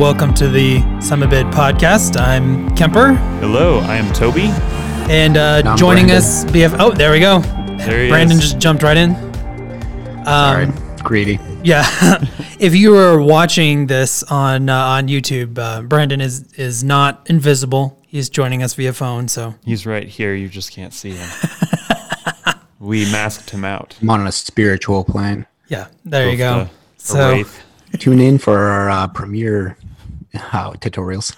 welcome to the Summabid podcast. I'm Kemper, Hello, I am Toby. and uh, I'm joining Brandon. us, BF. Oh, there we go. There he Brandon is. just jumped right in. All right, greedy. Yeah, if you are watching this on uh, on YouTube, uh, Brandon is is not invisible. He's joining us via phone. So He's right here. You just can't see him. we masked him out. I'm on a spiritual plane. yeah, there you go. the- the So. Tune in for our uh, premiere uh, tutorials.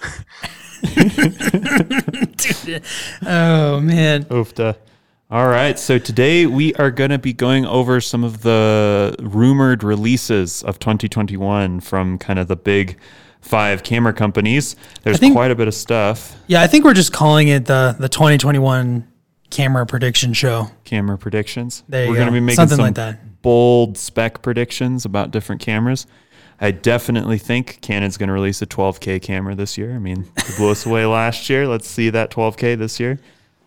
oh man, Oofta. All right, so today we are going to be going over some of the rumored releases of 2021 from kind of the big five camera companies. There's think- quite a bit of stuff. yeah, I think we're just calling it the the 2021 camera prediction show. Camera predictions. There you We're go. gonna be making Something some like that. bold spec predictions about different cameras. I definitely think Canon's going to release a 12K camera this year. I mean, it blew us away last year. Let's see that 12K this year.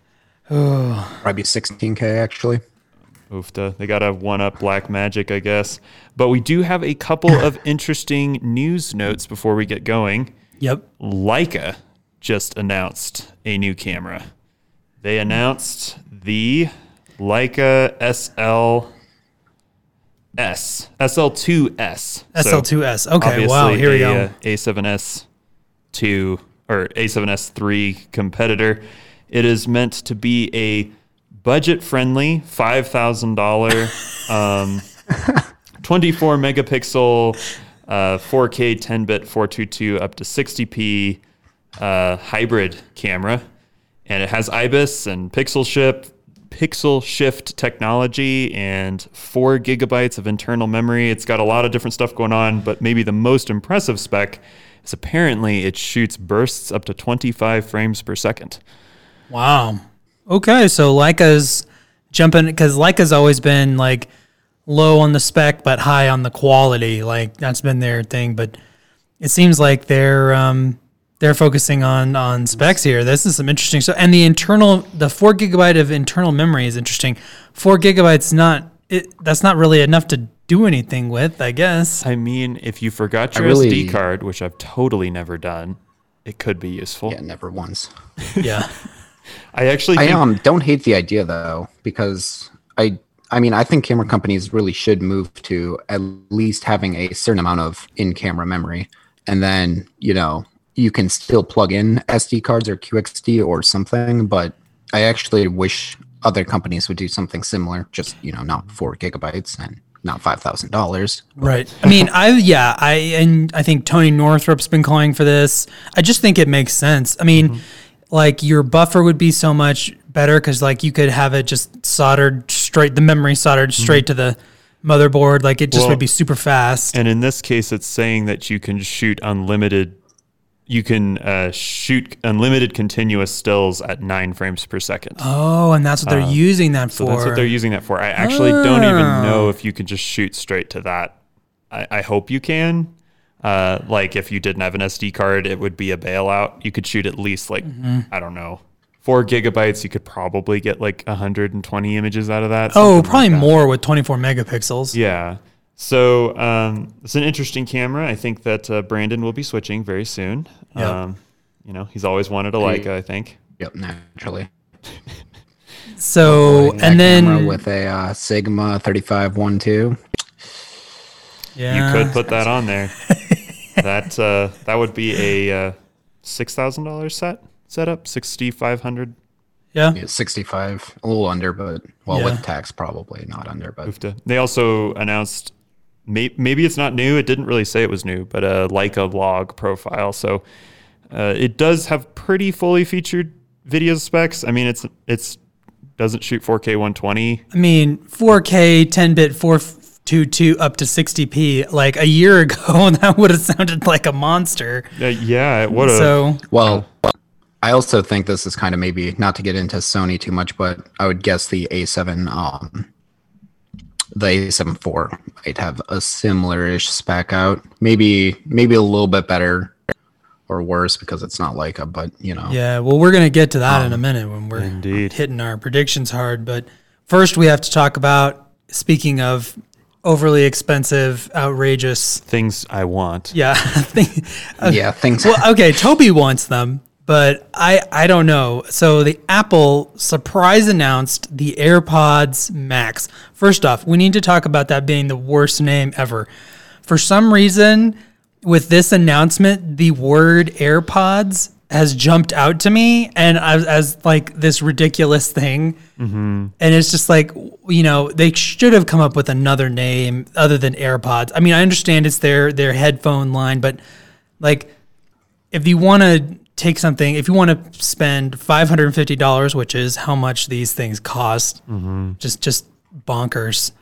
Probably 16K actually. Oofta. They got to have one up Blackmagic, I guess. But we do have a couple of interesting news notes before we get going. Yep. Leica just announced a new camera. They announced the Leica SL S SL2S. SL2S. Okay. Wow. Here we go. uh, A7S two or A7S three competitor. It is meant to be a budget friendly five thousand dollar um, 24 megapixel uh, 4K 10 bit 422 up to 60p uh, hybrid camera, and it has IBIS and pixel shift pixel shift technology and four gigabytes of internal memory. It's got a lot of different stuff going on, but maybe the most impressive spec is apparently it shoots bursts up to 25 frames per second. Wow. Okay, so Leica's jumping because Leica's always been like low on the spec but high on the quality. Like that's been their thing. But it seems like they're um, they're focusing on on specs here. This is some interesting stuff. And the internal, the four gigabyte of internal memory is interesting. Four gigabytes not it. That's not really enough to do anything with, I guess. I mean, if you forgot your really- SD card, which I've totally never done, it could be useful. Yeah, never once. Yeah. I actually I um don't hate the idea though because I I mean I think camera companies really should move to at least having a certain amount of in-camera memory, and then you know you can still plug in SD cards or QXD or something. But I actually wish other companies would do something similar. Just you know not four gigabytes and not five thousand dollars. Right. I mean, I yeah, I and I think Tony Northrup's been calling for this. I just think it makes sense. I mean, mm-hmm. like your buffer would be so much better because like you could have it just soldered straight, the memory soldered mm-hmm. straight to the motherboard. Like it just Well, would be super fast. And in this case, it's saying that you can shoot unlimited. You can uh, shoot unlimited continuous stills at nine frames per second. oh, and that's what they're using that so for. that's what they're using that for. I actually don't even Oh. know if you can just shoot straight to that. I, I hope you can. Uh, like if you didn't have an SD card, it would be a bailout. You could shoot at least like Mm-hmm. I don't know, four gigabytes. You could probably get like 120 images out of that. oh, something like probably that. more with 24 megapixels. Yeah. So um, it's an interesting camera. I think that uh, Brandon will be switching very soon. Yep. Um, you know, he's always wanted a Leica. I think. Yep, naturally. So and then with a uh, Sigma 3512. yeah, You could put that on there. that uh, that would be a uh, six thousand dollars set setup, sixty five hundred. yeah. Yeah, 65, a little under, but well, Yeah. with tax probably not under, but They also announced may, maybe it's not new. It didn't really say it was new, but like a Leica log profile. So uh, it does have pretty fully featured video specs. I mean, it's it's doesn't shoot 4K 120. I mean, 4K, 10 bit, 422 up to 60p. Like a year ago, that would have sounded like a monster. Uh, yeah, it would have. So, well, I also think this is kind of maybe not to get into Sony too much, but I would guess the A7, um, the A7 IV might have a similar-ish spec out. Maybe maybe a little bit better or worse because it's not Leica, but you know, yeah, well, we're going to get to that Um, in a minute when we're Indeed. hitting our predictions hard. But first, we have to talk about, speaking of overly expensive, outrageous. Things I want. Yeah. thing- yeah, things. well, okay, Toby wants them, but I I don't know. So the Apple surprise announced the AirPods Max. First off, we need to talk about that being the worst name ever. For some reason, with this announcement, the word AirPods has jumped out to me and as, as like this ridiculous thing. Mm-hmm. And it's just like, you know, they should have come up with another name other than AirPods. I mean, I understand it's their their headphone line, but like if you want to take something, if you want to spend five hundred and fifty dollars, which is how much these things cost, just just bonkers.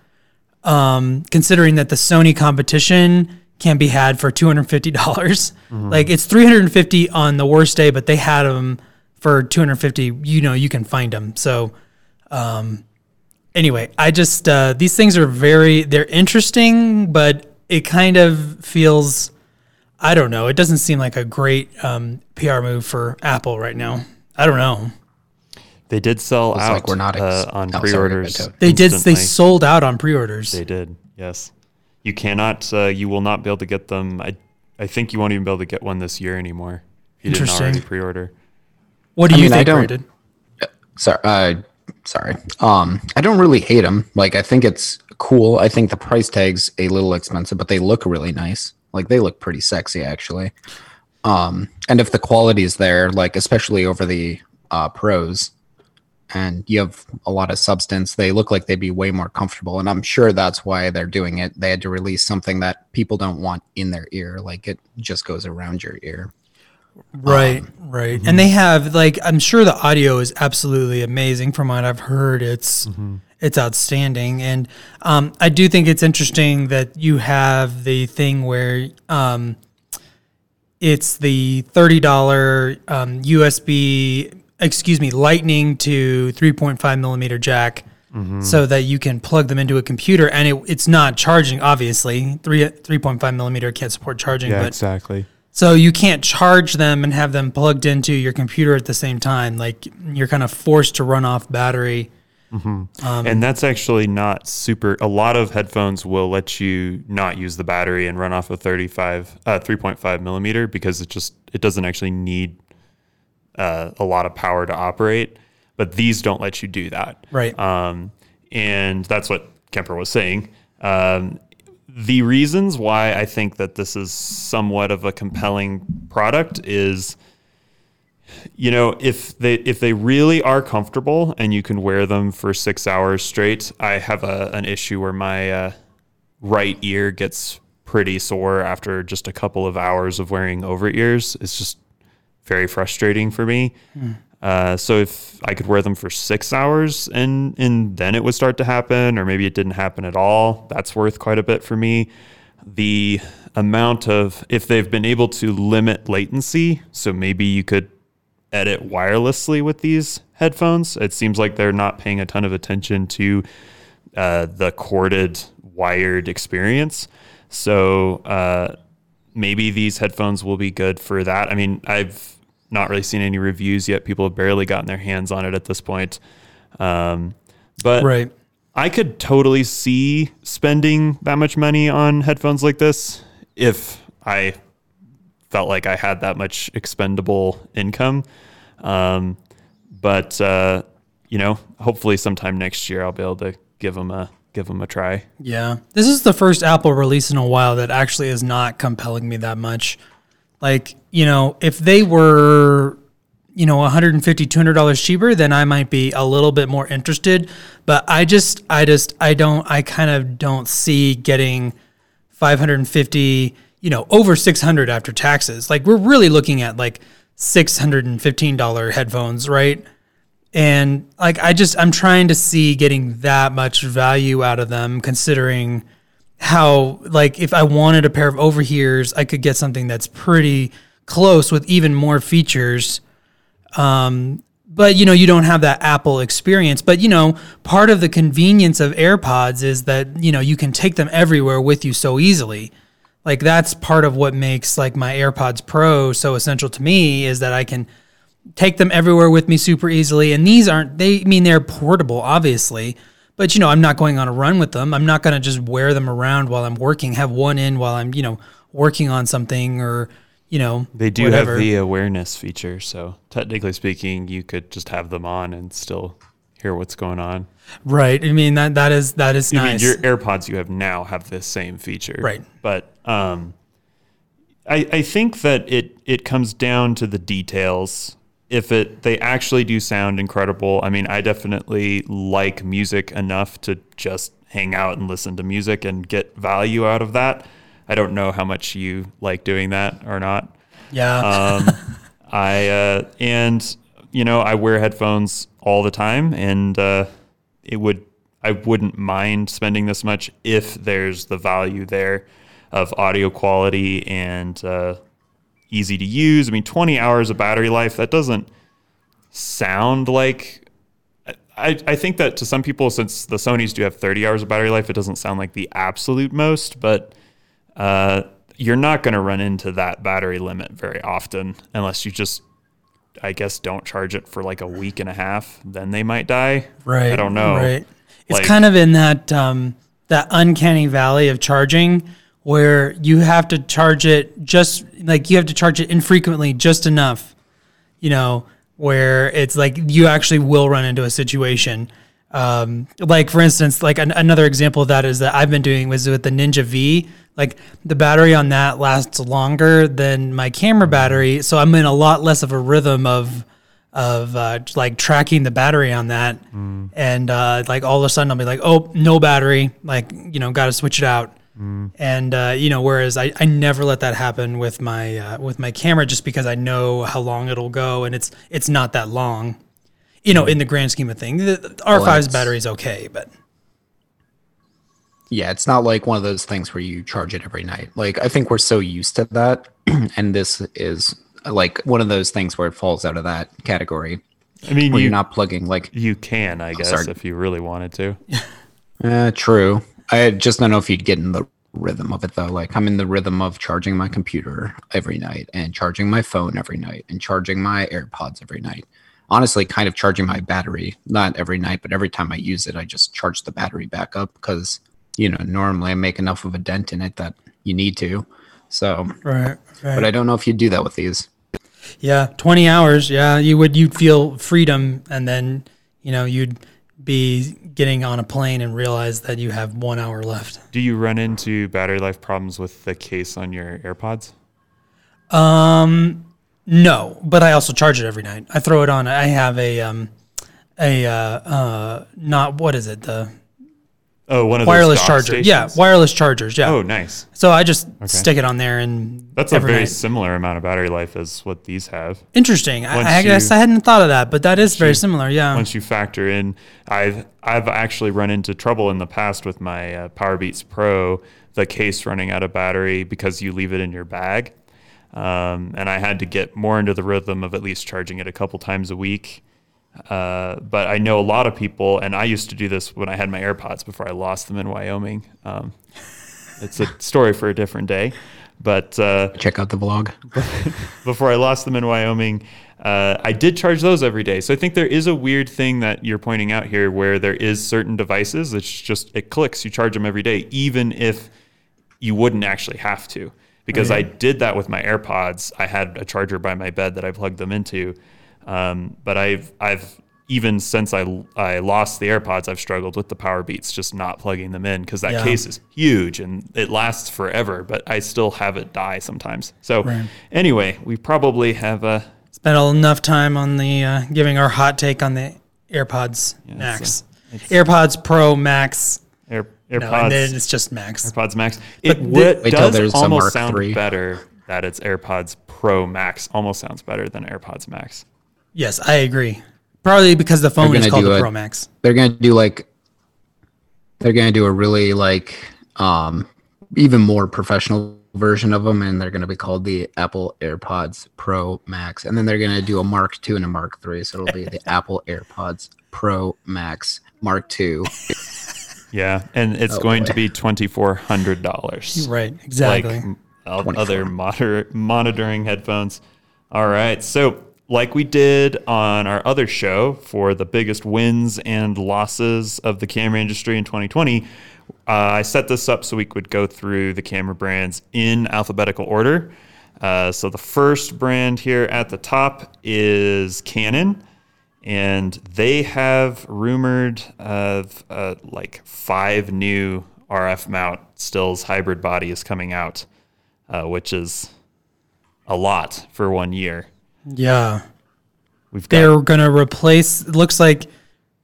Um, considering that the Sony competition can be had for two hundred fifty dollars, like it's three hundred and fifty on the worst day, but they had them for two hundred fifty. You know, you can find them. So, um, anyway, I just uh, these things are very they're interesting, but it kind of feels I don't know. It doesn't seem like a great um, PR move for Apple right now. I don't know. They did sell Looks out like we're not ex- uh, on sorry, pre-orders. Beto. They did. They sold out on pre-orders. They did. Yes. You cannot. Uh, you will not be able to get them. I. I think you won't even be able to get one this year anymore. If you didn't Interesting. already pre-order. what do I you mean, I think, don't- Rated? sorry, uh, sorry. Um, I don't really hate them. Like, I think it's cool. I think the price tag's a little expensive, but they look really nice. Like, they look pretty sexy, actually. Um, and if the quality is there, like especially over the uh, pros, and you have a lot of substance, they look like they'd be way more comfortable. And I'm sure that's why they're doing it. They had to release something that people don't want in their ear, like it just goes around your ear. Right, right. And they have like I'm sure the audio is absolutely amazing from what I've heard. It's it's outstanding, and um, I do think it's interesting that you have the thing where um, it's the thirty dollar um, USB, excuse me, Lightning to three point five millimeter jack. So that you can plug them into a computer, and it, it's not charging. Obviously, three three point five millimeter can't support charging, Yeah, but exactly. so you can't charge them and have them plugged into your computer at the same time. Like you're kind of forced to run off battery. Um, and that's actually not super. A lot of headphones will let you not use the battery and run off a 35, uh, 3.5 millimeter because it just it doesn't actually need uh, a lot of power to operate. But these don't let you do that. Right. Um, and that's what Kemper was saying. Um, the reasons why I think that this is somewhat of a compelling product is, you know, if they if they really are comfortable and you can wear them for six hours straight, I have a, an issue where my uh, right ear gets pretty sore after just a couple of hours of wearing over ears. It's just very frustrating for me. Uh, so if I could wear them for six hours and and then it would start to happen, or maybe it didn't happen at all, that's worth quite a bit for me. The amount of if they've been able to limit latency, so maybe you could edit wirelessly with these headphones. It seems like they're not paying a ton of attention to uh, the corded wired experience. So uh, maybe these headphones will be good for that. I mean, I've not really seen any reviews yet. People have barely gotten their hands on it at this point. Um, but right. I could totally see spending that much money on headphones like this if I felt like I had that much expendable income. Um, but uh, you know, hopefully sometime next year I'll be able to give them a give them a try. Yeah. This is the first Apple release in a while that actually is not compelling me that much. Like, you know, if they were, you know, 150 $200 cheaper, then I might be a little bit more interested. But I just, I just, I don't, I kind of don't see getting 550, you know, over 600 after taxes. Like, we're really looking at like $615 headphones, right? and like i just i'm trying to see getting that much value out of them considering how like if i wanted a pair of over ears i could get something that's pretty close with even more features. Um but you know you don't have that apple experience. But you know part of the convenience of airpods is that you know you can take them everywhere with you so easily like that's part of what makes like my airpods pro so essential to me is that i can take them everywhere with me super easily. And these aren't, they I mean, they're portable, obviously, But you know, I'm not going on a run with them. I'm not going to just wear them around while I'm working. Have one in while I'm, you know, working on something or, you know, They do whatever. have the awareness feature, so technically speaking, you could just have them on and still hear what's going on. right. I mean that that is that is I nice. mean, your AirPods you have now have this same feature, Right. But um, I I think that it it comes down to the details. If it they actually do sound incredible, I mean, I definitely like music enough to just hang out and listen to music and get value out of that. I don't know how much you like doing that or not. yeah. Um, I uh, and you know I wear headphones all the time, and uh, it would I wouldn't mind spending this much if there's the value there of audio quality and uh, easy to use. I mean, 20 hours of battery life that doesn't sound like. I, I think that to some people, since the Sony's do have 30 hours of battery life, it doesn't sound like the absolute most, but uh, you're not going to run into that battery limit very often unless you just, I guess, don't charge it for like a week and a half. Then they might die. Right. I don't know. Right. It's Like- kind of in that um, that uncanny valley of charging where you have to charge it just like you have to charge it infrequently just enough, you know, where it's like you actually will run into a situation. Um, like for instance, like an, another example of that is that I've been doing was with the Ninja V. Like the battery on that lasts longer than my camera battery, so I'm in a lot less of a rhythm of of uh, like tracking the battery on that, and uh, like all of a sudden I'll be like, oh, no battery, like you know, got to switch it out. And uh, you know, whereas I, I never let that happen with my uh, with my camera just because I know how long it'll go, and it's it's not that long. You know, in the grand scheme of things, the the R5's it's- battery is okay, but Yeah, it's not like one of those things where you charge it every night. Like I think we're so used to that, and this is like one of those things where it falls out of that category I mean, you, you're not plugging like you can, I guess, sorry. if you really wanted to. Uh, true. I just don't know if you'd get in the rhythm of it though. Like I'm in the rhythm of charging my computer every night and charging my phone every night and charging my AirPods every night. Honestly, kind of charging my battery, not every night, but every time I use it, I just charge the battery back up because, you know, normally I make enough of a dent in it that you need to. So, right, right. but I don't know if you'd do that with these. Yeah, twenty hours. Yeah, you would. You'd feel freedom, and then you know you'd be getting on a plane and realize that you have one hour left. Do you run into battery life problems with the case on your AirPods? Um, no, but I also charge it every night. I throw it on. I have a um, a uh, uh, not what is it the Oh, one of wireless those dock charger. Yeah, wireless chargers. Yeah. Oh, nice. So I just stick it on there and That's a very night. similar amount of battery life as what these have. interesting. I, Once I guess you- I hadn't thought of that, but that is very similar. Yeah. once you factor in I've I've actually run into trouble in the past with my uh, Powerbeats Pro, the case running out of battery because you leave it in your bag. Um, and I had to get more into the rhythm of at least charging it a couple times a week. Uh, but I know a lot of people, and I used to do this when I had my AirPods before I lost them in Wyoming. Um, it's a story for a different day. But uh, Check out the vlog. before I lost them in Wyoming, uh, I did charge those every day. So I think there is a weird thing that you're pointing out here where there is certain devices it's just it clicks, you charge them every day, even if you wouldn't actually have to. Because I did that with my AirPods. I had a charger by my bed that I plugged them into. Um, but I've I've even since I I lost the AirPods, I've struggled with the Powerbeats, just not plugging them in because that Yeah. case is huge and it lasts forever. But I still have it die sometimes. So Right. anyway, we probably have a Spent enough time on the uh, giving our hot take on the AirPods Max, it's- AirPods Pro Max. Air, No, AirPods. and then it's just Max. AirPods Max. It the- Wait does there's almost Mark sound better that it's AirPods Pro Max. Almost sounds better than AirPods Max. Yes, I agree. Probably because the phone is called the a- Pro Max. they're gonna do like they're gonna do a really like um even more professional version of them and they're gonna be called the apple airpods pro max and then they're gonna do a mark 2 and a mark 3 so it'll be the apple airpods pro max mark 2 Yeah, and it's Oh, going to be twenty four hundred dollars. Right, exactly. Like m- o- other moder- monitoring headphones. All right, so like we did on our other show for the biggest wins and losses of the camera industry in 2020, uh, I set this up so we could go through the camera brands in alphabetical order. Uh, so the first brand here at the top is Canon, and they have rumored of uh, like five new RF mount stills hybrid bodies coming out, uh, which is a lot for one year. Yeah. We've got They're going to replace, it looks like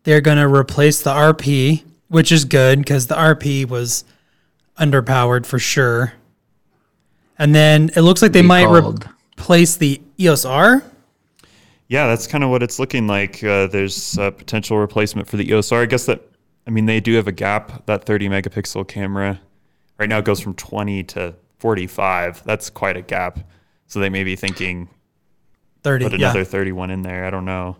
they're going to replace the RP, which is good because the RP was underpowered for sure. And then it looks like they might called- replace the EOS R. Yeah, that's kind of what it's looking like. Uh, there's a potential replacement for the EOS R. I guess that, I mean, they do have a gap. That 30 megapixel camera right now it goes from 20 to 45. That's quite a gap. So they may be thinking 30. put yeah. another 31 in there. I don't know.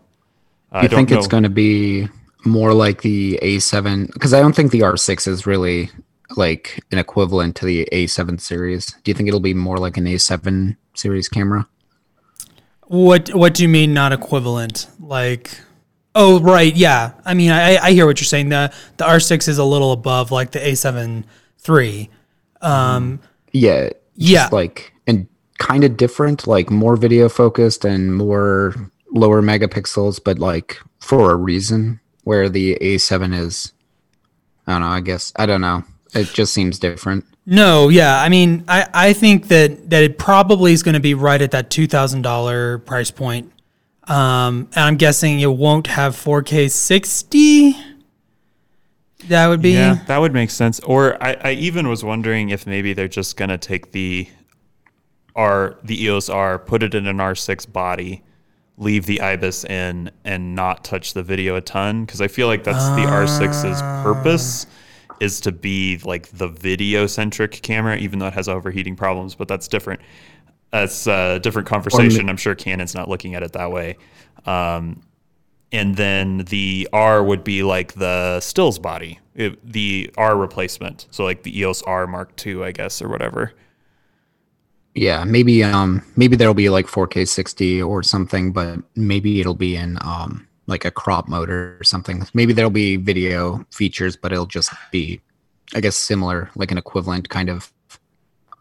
I You don't think know. it's going to be more like the A7? Because I don't think the R6 is really like an equivalent to the A7 series. Do you think it'll be more like an A7 series camera? What What do you mean not equivalent? Like, oh right, yeah. I mean, I I hear what you're saying. The the R6 is a little above like the A7 III. Um, Yeah. just Yeah. Like, and kind of different, like more video focused and more lower megapixels, but like for a reason. Where the A7 is, I don't know. I guess I don't know. It just seems different. No, yeah. I mean, I, I think that, that it probably is going to be right at that $2,000 price point. Um, and I'm guessing it won't have 4K 60. That would be. Yeah, that would make sense. Or I, I even was wondering if maybe they're just gonna take the R, the EOS R, put it in an R6 body, leave the IBIS in, and not touch the video a ton. Because I feel like that's the R6's purpose is to be like the video centric camera, even though it has overheating problems. But that's different. That's a different conversation. I'm sure Canon's not looking at it that way. Um, and then the R would be like the stills body, it, the R replacement. So like the EOS R Mark II, I guess, or whatever. Yeah, maybe um maybe there'll be like 4K 60 or something, but maybe it'll be in um like a crop mode or something. Maybe there'll be video features, but it'll just be I guess similar, like an equivalent kind of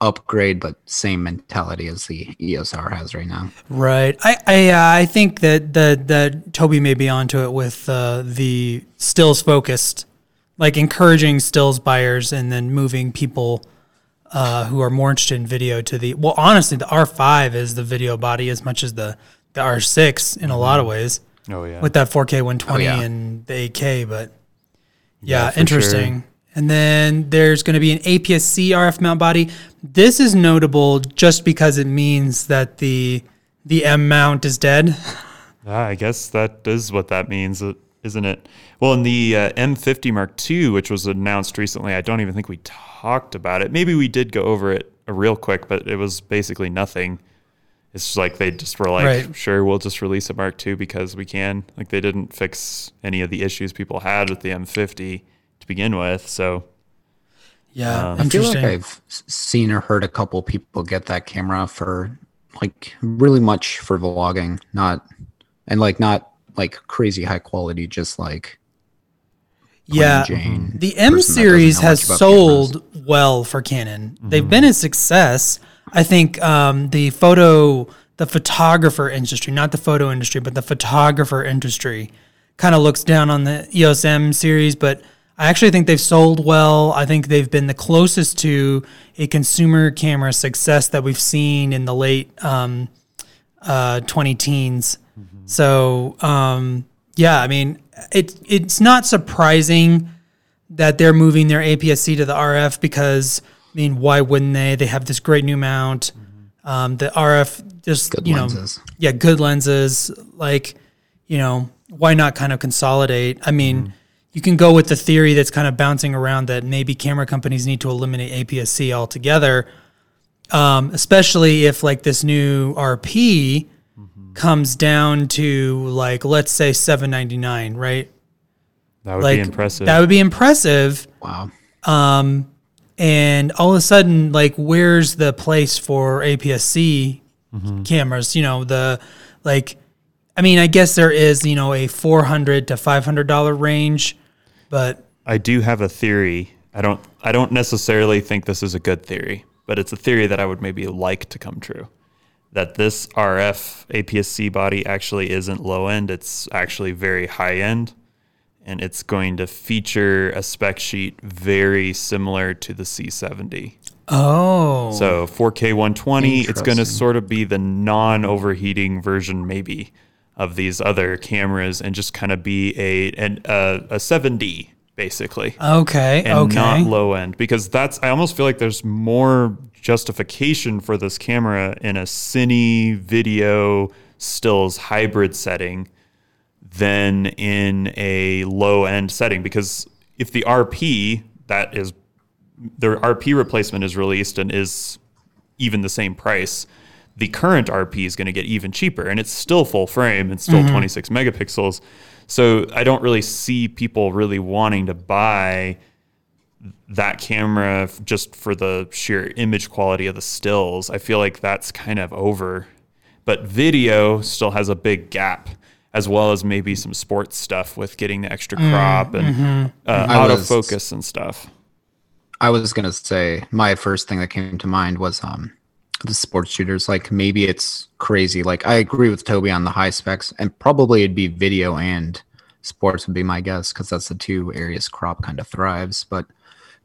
upgrade, but same mentality as the EOS R has right now. Right. I I, uh, I think that that that Toby may be onto it with uh, the stills focused, like encouraging stills buyers and then moving people uh, who are more interested in video to the. Well, honestly, the R5 is the video body as much as the the R6 in a lot of ways Oh yeah. with that 4K 120 Oh, yeah. and the 8K, but yeah, Yeah, interesting. And then there's going to be an APS-C RF mount body. This is notable just because it means that the the M mount is dead. I guess that is what that means, isn't it? Well, in the uh, M50 Mark II, which was announced recently, I don't even think we talked about it. Maybe we did go over it uh, real quick, but it was basically nothing. It's just like they just were like, Right. sure, we'll just release a Mark II because we can. Like they didn't fix any of the issues people had with the M50 to begin with. So Yeah, I feel like I've seen or heard a couple people get that camera for like really much for vlogging, not and like not like crazy high quality, just like yeah, Jane the M series has sold well for Canon. They've been a success. I think um, the photo, the photographer industry, not the photo industry, but the photographer industry, kind of looks down on the EOS M series. But I actually think they've sold well. I think they've been the closest to a consumer camera success that we've seen in the late um, uh, 20 teens. So um, yeah, I mean, it it's not surprising that they're moving their APS-C to the RF because I mean, why wouldn't they? They have this great new mount. Um, the RF just Good you lenses. know, yeah, good lenses. Like, you know, why not kind of consolidate? I mean, you can go with the theory that's kind of bouncing around that maybe camera companies need to eliminate APS-C altogether, um, especially if like this new RP comes down to like let's say 799 right that would like be impressive. that would be impressive wow. Um and all of a sudden like where's the place for APS-C cameras you know the like I mean, I guess there is you know a four hundred to five hundred dollar range, but I do have a theory. I don't I don't necessarily think this is a good theory, but it's a theory that I would maybe like to come true. That this RF APS-C body actually isn't low end, it's actually very high end. And it's going to feature a spec sheet very similar to the C70. oh, So 4K 120, it's going to sort of be the non-overheating version, maybe, of these other cameras, and just kind of be a an, uh, a 7D basically, okay, and okay, not low end. Because that's I almost feel like there's more justification for this camera in a cine video stills hybrid setting than in a low end setting. Because if the RP that is the RP replacement is released and is even the same price, the current RP is going to get even cheaper and it's still full frame and still mm-hmm. 26 megapixels. So I don't really see people really wanting to buy that camera f- just for the sheer image quality of the stills. I feel like that's kind of over. But video still has a big gap as well as maybe some sports stuff with getting the extra crop and uh, I was- autofocus and stuff. I was gonna say my first thing that came to mind was um the sports shooters. Like maybe it's crazy. Like I agree with Toby on the high specs, and probably it'd be video and sports would be my guess because that's the two areas crop kind of thrives. But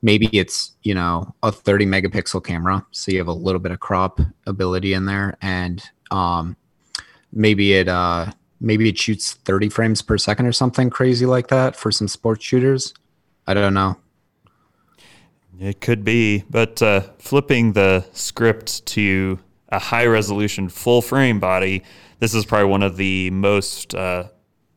maybe it's you know a 30 megapixel camera, so you have a little bit of crop ability in there, and um maybe it uh maybe it shoots 30 frames per second or something crazy like that for some sports shooters. I don't know. It could be, but uh, flipping the script to a high resolution full frame body, this is probably one of the most uh,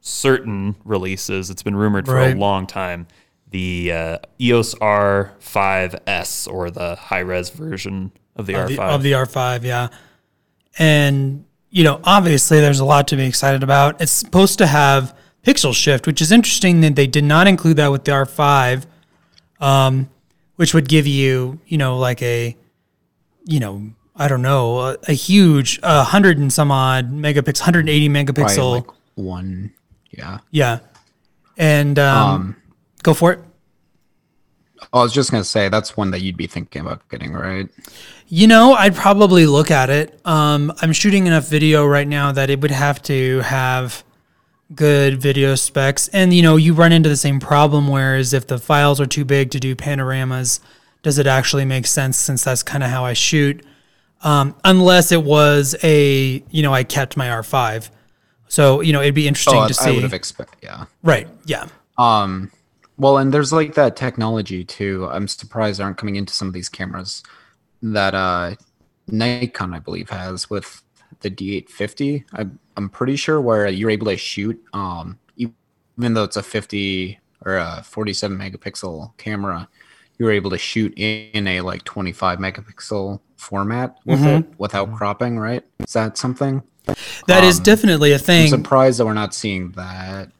certain releases. It's been rumored for Right. a long time. The uh, EOS R5S or the high res version of the of R5. the, of the R5, yeah. And you know, obviously, there's a lot to be excited about. It's supposed to have pixel shift, which is interesting that they did not include that with the R5, um, which would give you, you know, like a, you know, I don't know, a, a huge uh, hundred and some odd megapixel, 180 Probably megapixel, like one. Yeah. yeah. And um, go for it. I was just gonna say that's one that you'd be thinking about getting, right? You know, I'd probably look at it. Um, I'm shooting enough video right now that it would have to have good video specs. And, you know, you run into the same problem, whereas if the files are too big to do panoramas, does it actually make sense since that's kind of how I shoot? Um, unless it was a, you know, I kept my R5. So, you know, it'd be interesting Oh, I, to I see. would have expected. Yeah. right. Yeah. Um. Well, and there's like that technology too. I'm surprised aren't coming into some of these cameras that uh Nikon, I believe, has with the D850. I, I'm pretty sure where you're able to shoot, um, even though it's a 50 or a 47 megapixel camera, you're able to shoot in a like 25 megapixel format with it without cropping. Right? Is that something? That is definitely a I'm thing. surprised that we're not seeing that.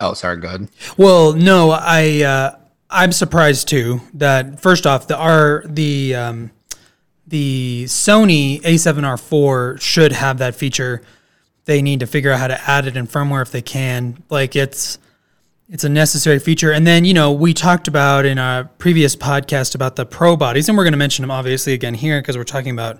Oh, sorry. Good. Well, no, I uh, I'm surprised too that first off the R the um, the Sony A7R4 should have that feature. They need to figure out how to add it in firmware if they can. Like it's it's a necessary feature. And then you know we talked about in our previous podcast about the Pro bodies, and we're going to mention them obviously again here because we're talking about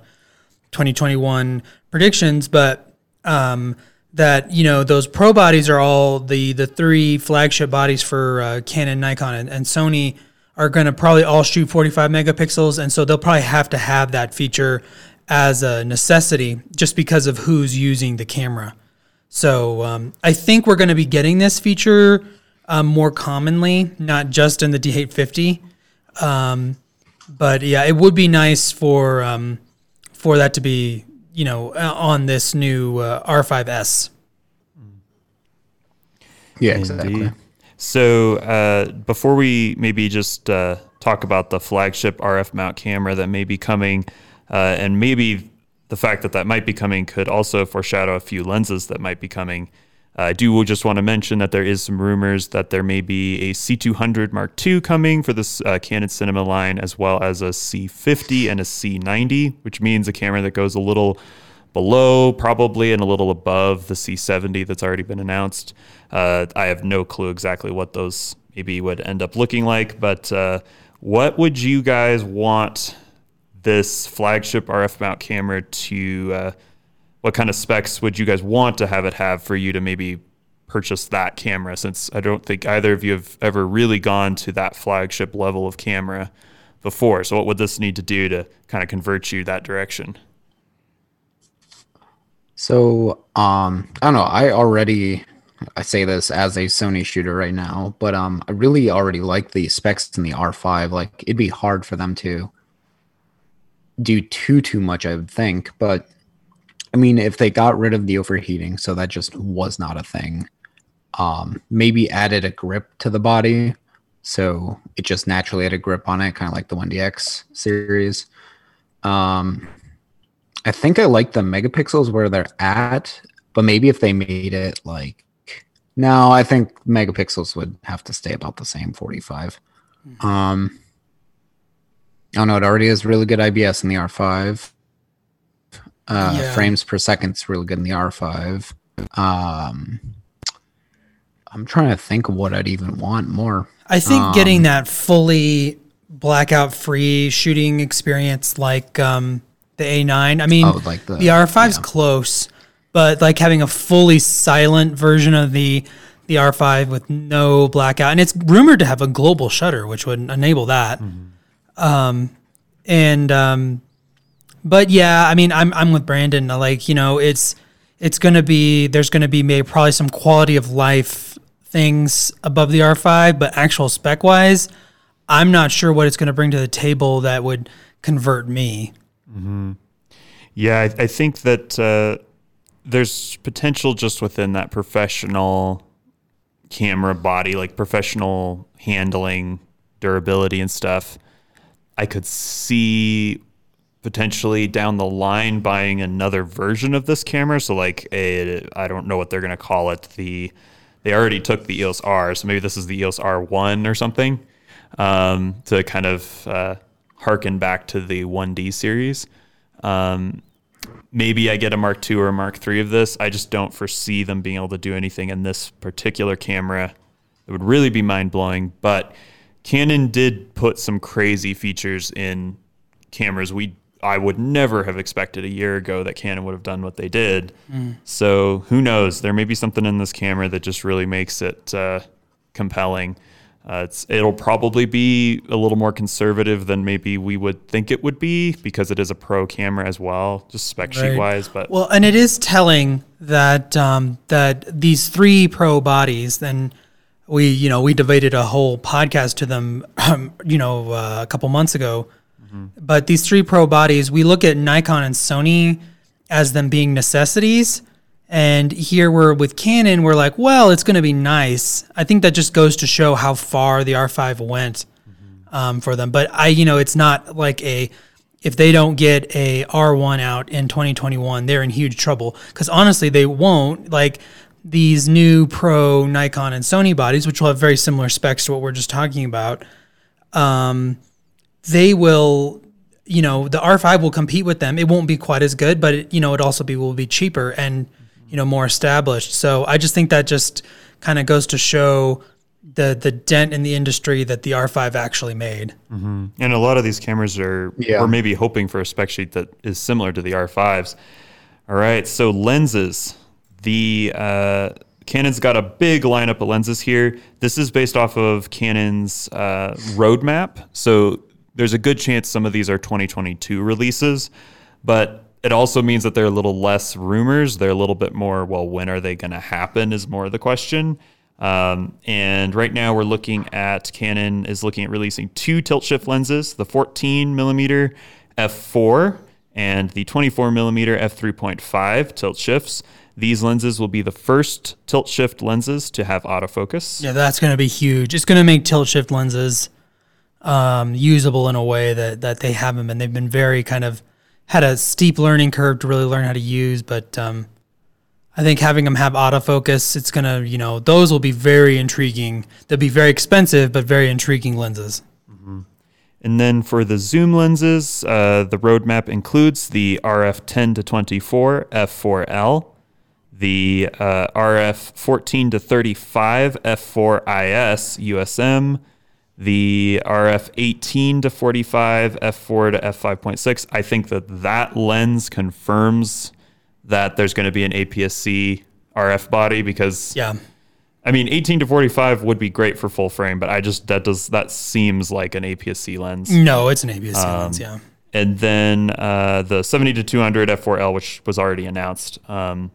2021 predictions, but um, that you know those pro bodies are all the the three flagship bodies for uh, Canon, Nikon, and, and Sony are going to probably all shoot 45 megapixels, and so they'll probably have to have that feature as a necessity just because of who's using the camera. So um, I think we're going to be getting this feature um, more commonly, not just in the D850. Um, but yeah, it would be nice for um, for that to be you know uh, on this new uh, R5S. Yeah, exactly. Indeed. So uh, before we maybe just uh, talk about the flagship RF mount camera that may be coming, uh, and maybe the fact that that might be coming could also foreshadow a few lenses that might be coming. Uh, I do just want to mention that there is some rumors that there may be a C200 Mark II coming for this uh, Canon Cinema line, as well as a C50 and a C90, which means a camera that goes a little below, probably, and a little above the C70 that's already been announced. Uh, I have no clue exactly what those maybe would end up looking like, but uh, what would you guys want this flagship RF mount camera to? Uh, what kind of specs would you guys want to have it have for you to maybe purchase that camera? Since I don't think either of you have ever really gone to that flagship level of camera before. So, what would this need to do to kind of convert you that direction? So, um, I don't know. I already I say this as a Sony shooter right now, but um, I really already like the specs in the R5. Like, it'd be hard for them to do too too much, I would think. But I mean, if they got rid of the overheating, so that just was not a thing. Um, maybe added a grip to the body, so it just naturally had a grip on it, kind of like the 1DX series. Um, I think I like the megapixels where they're at, but maybe if they made it like no, I think megapixels would have to stay about the same 45. Um Oh no, it already has really good IBIS in the R5. Uh, Yeah. frames per second is really good in the R5. Um I'm trying to think of what I'd even want more. I think Um, getting that fully blackout free shooting experience like um, the A9. I mean, Oh, like the- the R5's yeah. close, but like having a fully silent version of the the R5 with no blackout, and it's rumored to have a global shutter, which would enable that. Um, and um, but yeah, I mean, I'm I'm with Brandon. Like you know, it's it's gonna be there's gonna be maybe probably some quality of life things above the R5, but actual spec wise, I'm not sure what it's gonna bring to the table that would convert me. Yeah, I, I think that uh, there's potential just within that professional camera body, like professional handling, durability, and stuff. I could see potentially down the line buying another version of this camera. So, like a, I don't know what they're gonna call it. The they already took the EOS R, so maybe this is the EOS R1 or something um, to kind of uh, harken back to the 1D series. Um, maybe I get a Mark II or a Mark III of this. I just don't foresee them being able to do anything in this particular camera. It would really be mind blowing. But Canon did put some crazy features in cameras we I would never have expected a year ago that Canon would have done what they did. So who knows? There may be something in this camera that just really makes it uh, compelling. Uh, it's, it'll probably be a little more conservative than maybe we would think it would be because it is a pro camera as well, just spec sheet Right. wise. But Well, and it is telling that um, that these three pro bodies, then we you know we devoted a whole podcast to them, um, you know, uh, a couple months ago. But these three pro bodies, we look at Nikon and Sony as them being necessities. And here we're with Canon, we're like, well, it's going to be nice. I think that just goes to show how far the R5 went um, for them. But I, you know, it's not like a if they don't get a R1 out in 2021, they're in huge trouble. Because honestly, they won't. Like these new Pro Nikon and Sony bodies, which will have very similar specs to what we're just talking about, um, they will. You know, the R5 will compete with them. It won't be quite as good, but it, you know, it also be will be cheaper and you know more established. So I just think that just kind of goes to show the the dent in the industry that the R5 actually made. And a lot of these cameras are, Yeah. we're maybe hoping for a spec sheet that is similar to the R5s. All right, so lenses. The uh, Canon's got a big lineup of lenses here. This is based off of Canon's uh, roadmap. So there's a good chance some of these are 2022 releases, but it also means that they're a little less rumors. They're a little bit more, well, when are they going to happen is more of the question. Um, and right now we're looking at Canon is looking at releasing two tilt shift lenses, the 14 millimeter f4 and the 24 millimeter f3.5 tilt shifts. These lenses will be the first tilt shift lenses to have autofocus. Yeah, that's going to be huge. It's going to make tilt shift lenses um, usable in a way that that they haven't been. They've been very kind of had a steep learning curve to really learn how to use, but um, I think having them have autofocus, it's to, you know, those will be very intriguing. They'll be very expensive, but very intriguing lenses. And then for the zoom lenses, uh, the roadmap includes the RF 10 to 24 f4L, the uh, RF 14 to 35 f4IS USM, the RF 18 to 45 f4 to f5.6. I think that that lens confirms that there's going to be an APS-C RF body because Yeah. I mean 18 to 45 would be great for full frame, but I just that does that seems like an APS-C lens. No, it's an ABS Um, lens. Yeah. And then uh, the 70 to 200 f4L, which was already announced. Um,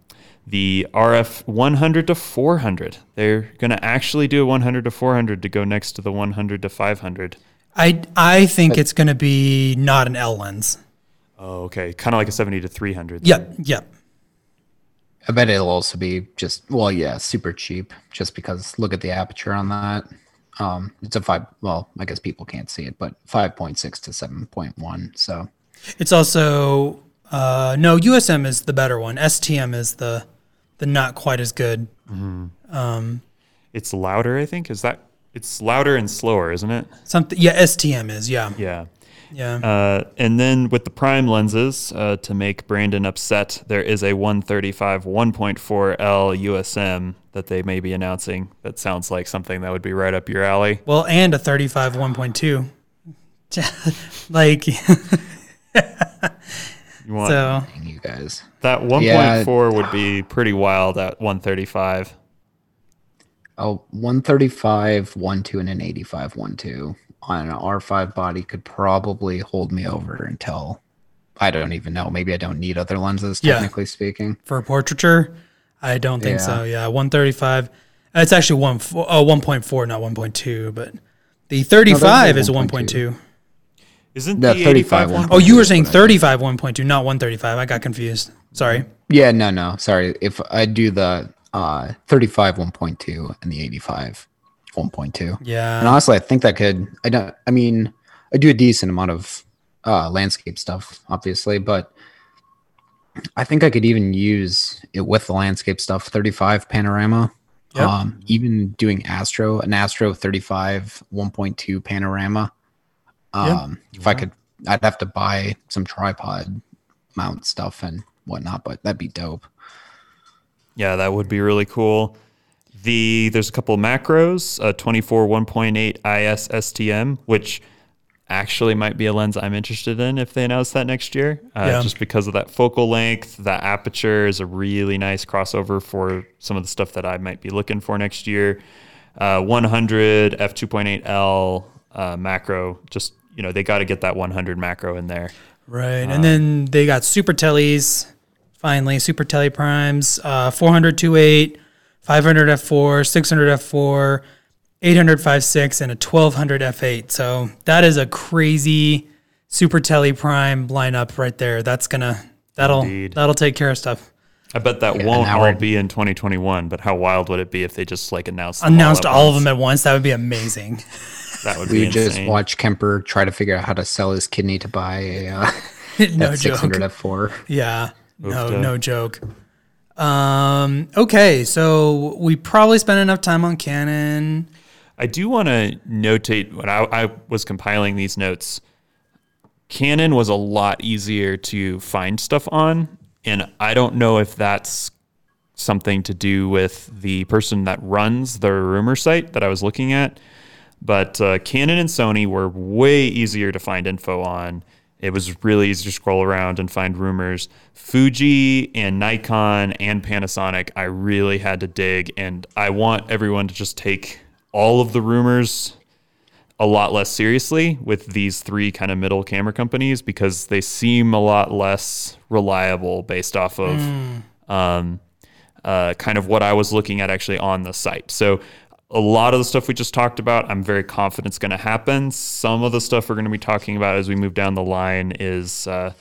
the RF 100 to 400. They're going to actually do a 100 to 400 to go next to the 100 to 500. I I think it's going to be not an L lens. Oh, okay. Kind of like a 70 to 300. Yep. Yep. I bet it'll also be just well, yeah, super cheap. Just because look at the aperture on that. Um, it's a five. Well, I guess people can't see it, but five point six to seven point one. So It's also uh, no USM is the better one. STM is the the not quite as good. It's louder, I think. Is that? It's louder and slower, isn't it? Something. Yeah. STM is. Yeah. Yeah. Yeah. Uh, and then with the prime lenses, uh, to make Brandon upset, there is a 135 1.4L USM that they may be announcing. That sounds like something that would be right up your alley. well, and a 35 1.2. like You want so. you guys. that 1.4 Yeah. would be pretty wild at 135. Oh, 135, 1 2, and an 85, 1 2 on an R5 body could probably hold me over until I don't even know. Maybe I don't need other lenses, Yeah. technically speaking. for portraiture. I don't think Yeah. so. Yeah, 135. It's actually one oh, four, oh, 1.4, not 1.2, but the 35 is a 1.2. 1.2. Isn't The the 35 85 one. Oh, you were saying what 35 1.2, not 135. I got confused. Sorry. Yeah, no, no. Sorry. If I do the uh, 35 1.2 and the 85 1.2. Yeah. And Yeah. honestly, I think that could, I don't, I mean, I do a decent amount of uh, landscape stuff, obviously, but I think I could even use it with the landscape stuff 35 panorama. Yep. Um, even doing Astro, an Astro 35 1.2 panorama. Yeah. Um, If I could, I'd have to buy some tripod mount stuff and whatnot, but that'd be dope. Yeah, that would be really cool. The there's a couple of macros, a 24 1.8 IS STM, which actually might be a lens I'm interested in if they announce that next year. Uh, Yeah. Just because of that focal length, that aperture is a really nice crossover for some of the stuff that I might be looking for next year. Uh, 100 f2.8L uh, macro, just you know they got to get that 100 macro in there. Right. and then they got super tellies, finally, super telly primes, uh, 400 28, 500 f4, 600 f4, 800 5.6, and a 1200 f8. So that is a crazy super telly prime lineup right there. That's gonna that'll Indeed. that'll take care of stuff. I bet that Yeah, won't all be in 2021, but how wild would it be if they just like announced them Announced at all of them at once. That would be amazing. That would We be would just insane. watch Kemper try to figure out how to sell his kidney to buy a uh, no F600 joke. F4. Yeah. No, Oofda. no joke. Um, okay, so we probably spent enough time on Canon. I do want to notate when I, I was compiling these notes, Canon was a lot easier to find stuff on. And I don't know if that's something to do with the person that runs the rumor site that I was looking at. But uh, Canon and Sony were way easier to find info on. It was really easy to scroll around and find rumors. Fuji and Nikon and Panasonic, I really had to dig. And I want everyone to just take all of the rumors a lot less seriously with these three kind of middle camera companies because they seem a lot less reliable based off of um, uh, kind of what I was looking at actually on the site. So a lot of the stuff we just talked about, I'm very confident is going to happen. Some of the stuff we're going to be talking about as we move down the line is, uh,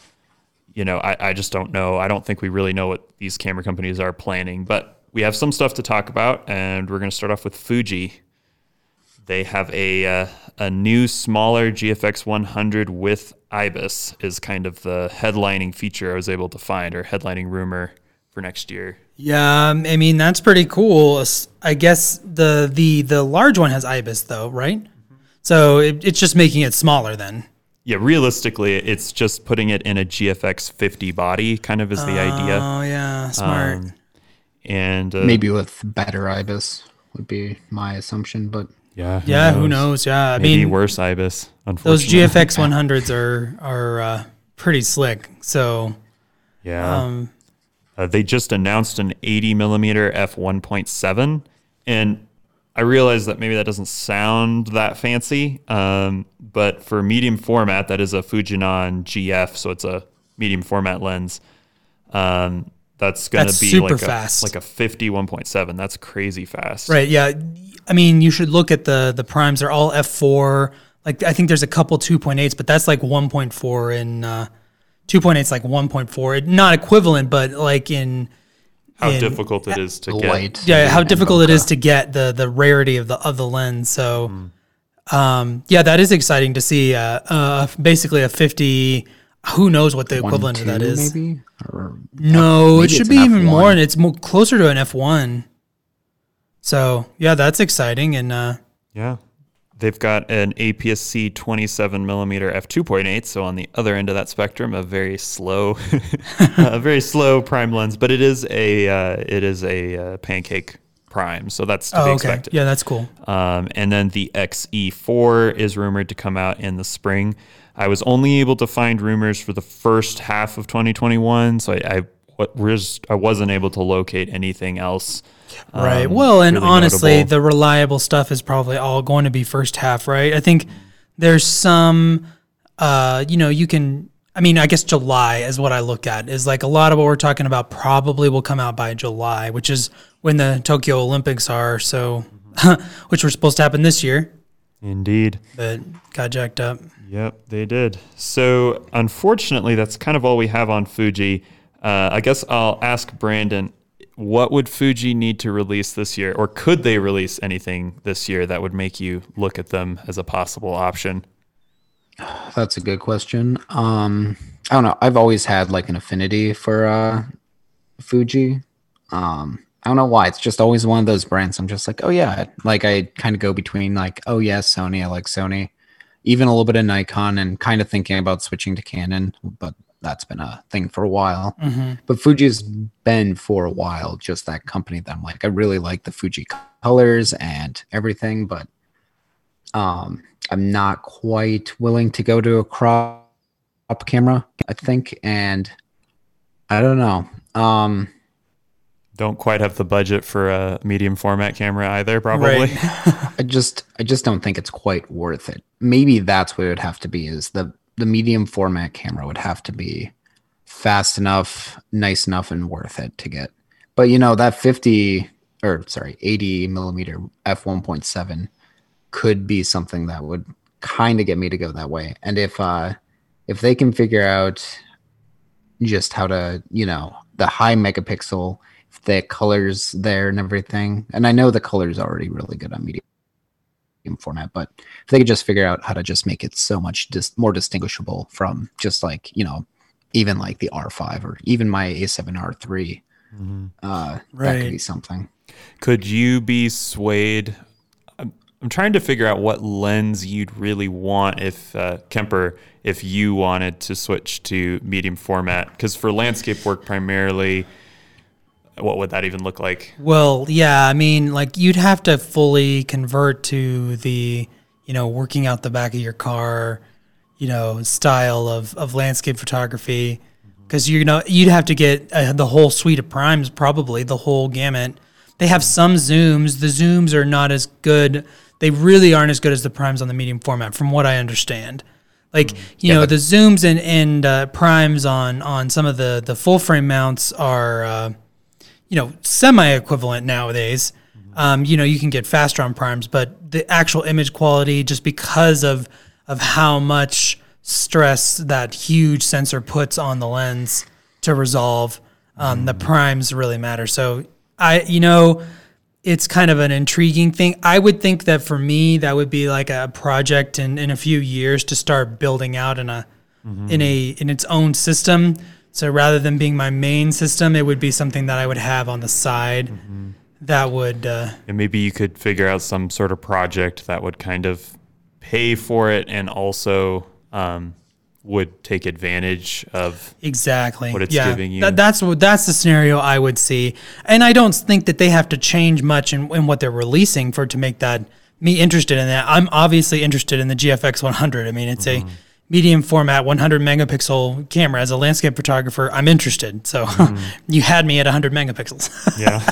you know, I, I just don't know. I don't think we really know what these camera companies are planning, but we have some stuff to talk about, and we're going to start off with Fuji. They have a uh, a new smaller GFX 100 with IBIS is kind of the headlining feature I was able to find or headlining rumor for next year. Yeah, um, I mean that's pretty cool. I guess the the the large one has ibis though, right? So it, it's just making it smaller then. Yeah, realistically, it's just putting it in a GFX 50 body, kind of is the idea. Oh yeah, smart. Um, and uh, Maybe with better ibis would be my assumption, but yeah, yeah, who knows? Yeah, I Maybe mean, worse ibis. those GFX 100s are are uh, pretty slick. So Yeah, um, uh, they just announced an 80 millimeter f 1.7, and I realize that maybe that doesn't sound that fancy, um, but for medium format, that is a Fujinon GF, so it's a medium format lens. Um, that's going to be super like a, fast. like a 50 1.7. That's crazy fast. right, yeah. I mean, you should look at the the primes. They're all f4. Like I think there's a couple 2.8s, but that's like 1.4 in uh, 2.8 is like 1.4. It- Not equivalent, but like in How in- difficult it is to get. yeah how difficult it is to get the the rarity of the of the lens so Mm-hmm. um yeah that is exciting to see uh uh basically a 50 who knows what the One, equivalent of that is? maybe or no maybe it should be even F1. more and it's more closer to an f1 so yeah that's exciting and uh Yeah. They've got an APS-C 27 millimeter f2.8, so on the other end of that spectrum, a very slow, a very slow prime lens. But it is a uh, it is a uh, pancake prime, so that's to oh be okay expected. yeah that's cool Um, and then the XE4 is rumored to come out in the spring. I was only able to find rumors for the first half of 2021, so I, I I wasn't able to locate anything else. Right. um, well, and really honestly, notable. the reliable stuff is probably all going to be first half, right? I think there's some, uh, you know, you can. I mean, I guess July is what I look at. Is like a lot of what we're talking about probably will come out by July, which is when the Tokyo Olympics are. So, which were supposed to happen this year, Indeed. but got jacked up. Yep, they did. So, unfortunately, that's kind of all we have on Fuji. Uh, I guess I'll ask Brandon what would Fuji need to release this year, or could they release anything this year that would make you look at them as a possible option? That's a good question. Um, I don't know. I've always had like an affinity for uh, Fuji. Um, I don't know why. It's just always one of those brands. I'm just like, oh yeah. Like I kind of go between like, oh yeah, Sony. I like Sony. Even a little bit of Nikon, and kind of thinking about switching to Canon, but that's been a thing for a while. But Fuji's been for a while just that company that I'm like, I really like the Fuji colors and everything, but um, I'm not quite willing to go to a crop camera, I think, and I don't know. Um, Don't quite have the budget for a medium format camera either, probably. Right. I just I just don't think it's quite worth it. Maybe that's what it would have to be is the the medium format camera would have to be fast enough, nice enough and worth it to get. But you know, that 50 or sorry, 80 millimeter f1.7 could be something that would kind of get me to go that way. And if uh if they can figure out just how to, you know, the high megapixel, if the colors there and everything. And I know the colors are already really good on medium format, but if they could just figure out how to just make it so much dis- more distinguishable from just like, you know, even like the R5 or even my A7R3, uh, that could be something. Could you be swayed? I'm, I'm trying to figure out what lens you'd really want if uh, Kemper, if you wanted to switch to medium format. Because for landscape work, primarily, what would that even look like? Well, yeah, I mean, like you'd have to fully convert to the, you know, working out the back of your car, you know, style of, of landscape photography. Because you know, you'd have to get uh, the whole suite of primes, probably the whole gamut. They have some zooms. The zooms are not as good. They really aren't as good as the primes on the medium format, from what I understand. Like you know, the zooms and and uh, primes on on some of the the full frame mounts are. Uh, you know, semi equivalent nowadays. Um, you know, you can get faster on primes, but the actual image quality, just because of of how much stress that huge sensor puts on the lens to resolve, um, the primes really matter. So I, you know, it's kind of an intriguing thing. I would think that for me, that would be like a project in, in a few years to start building out in a in a in its own system. So rather than being my main system, it would be something that I would have on the side that would uh, And maybe you could figure out some sort of project that would kind of pay for it and also um, would take advantage of Exactly. what it's yeah. giving you. That, that's what that's the scenario I would see, and I don't think that they have to change much in, in what they're releasing for it to make that me interested in that. I'm obviously interested in the GFX 100. I mean, it's Mm-hmm. a medium format 100 megapixel camera. As a landscape photographer, I'm interested. So Mm-hmm. you had me at 100 megapixels. yeah.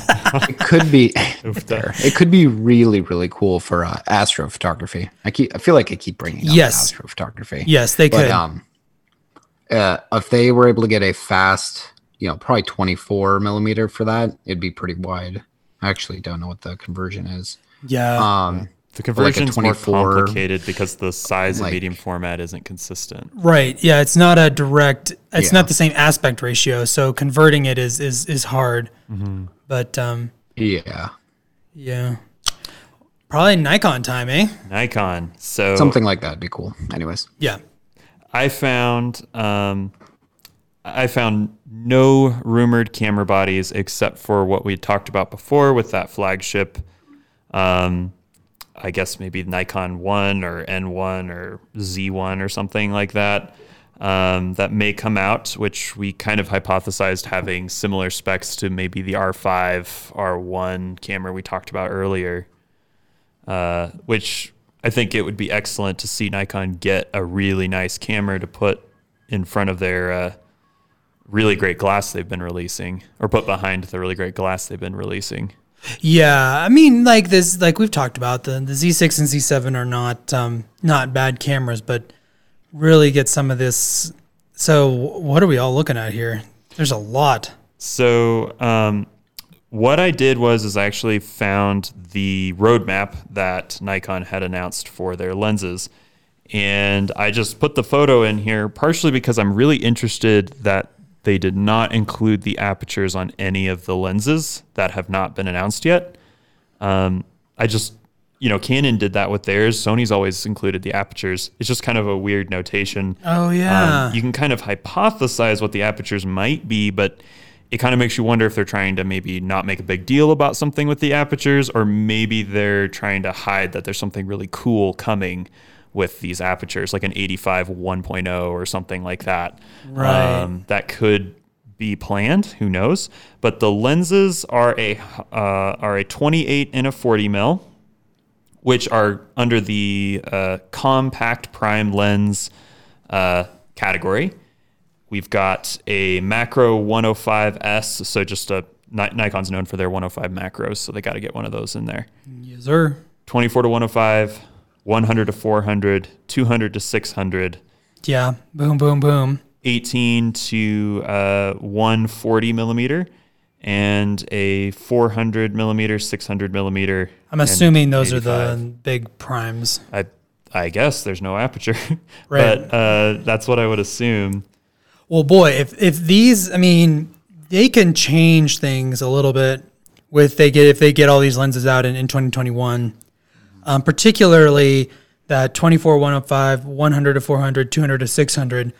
It could be Oofed fair. up. It could be really, really cool for uh, astrophotography. I keep, I feel like I keep bringing up Yes. astrophotography. yes, they but could. um, uh, if they were able to get a fast, you know, probably 24 millimeter for that, it'd be pretty wide. I actually don't know what the conversion is. yeah. Um, The like a conversion's more complicated because the size like- of medium format isn't consistent. Right. Yeah, it's not a direct. It's Yeah. not the same aspect ratio, so converting it is is is hard. Mm-hmm. But um, yeah, yeah, probably Nikon time, eh? Nikon. So something like that'd be cool. Anyways, Yeah. I found um, I found no rumored camera bodies except for what we talked about before with that flagship. Um, I guess maybe Nikon One or N One or Z One or something like that. Um, that may come out, which we kind of hypothesized having similar specs to maybe the R5, R1 camera we talked about earlier. Uh, which I think it would be excellent to see Nikon get a really nice camera to put in front of their uh, really great glass they've been releasing, or put behind the really great glass they've been releasing. Yeah, I mean, like this, like we've talked about the the Z6 and Z7 are not um, not bad cameras, but really get some of this. So, what are we all looking at here? There's a lot. So um, what I did was is I actually found the roadmap that Nikon had announced for their lenses. And I just put the photo in here partially because I'm really interested that they did not include the apertures on any of the lenses that have not been announced yet. Um, I just, you know, Canon did that with theirs. Sony's always included the apertures. It's just kind of a weird notation. Oh Um, yeah, you can kind of hypothesize what the apertures might be, but it kind of makes you wonder if they're trying to maybe not make a big deal about something with the apertures, or maybe they're trying to hide that there's something really cool coming with these apertures, like an 85 1.0 or something like that. Right. Um, that could be planned. Who knows? But the lenses are a uh, are a 28 and a 40 mil which are under the uh, compact prime lens uh, category. We've got a macro 105S, so just a Nikon's known for their 105 macros, so they got to get one of those in there. yes, sir. 24 to 105, 100 to 400, 200 to 600, Yeah, boom, boom, boom. 18 to uh, 140 millimeter, and a 400 millimeter, 600 millimeter. I'm assuming those are the big primes. I I guess there's no aperture, Right. but uh, that's what I would assume. Well, boy, if if these, I mean, they can change things a little bit with they get if they get all these lenses out in, in 2021, um, particularly that 24 105, 100 to 400, 200 to 600.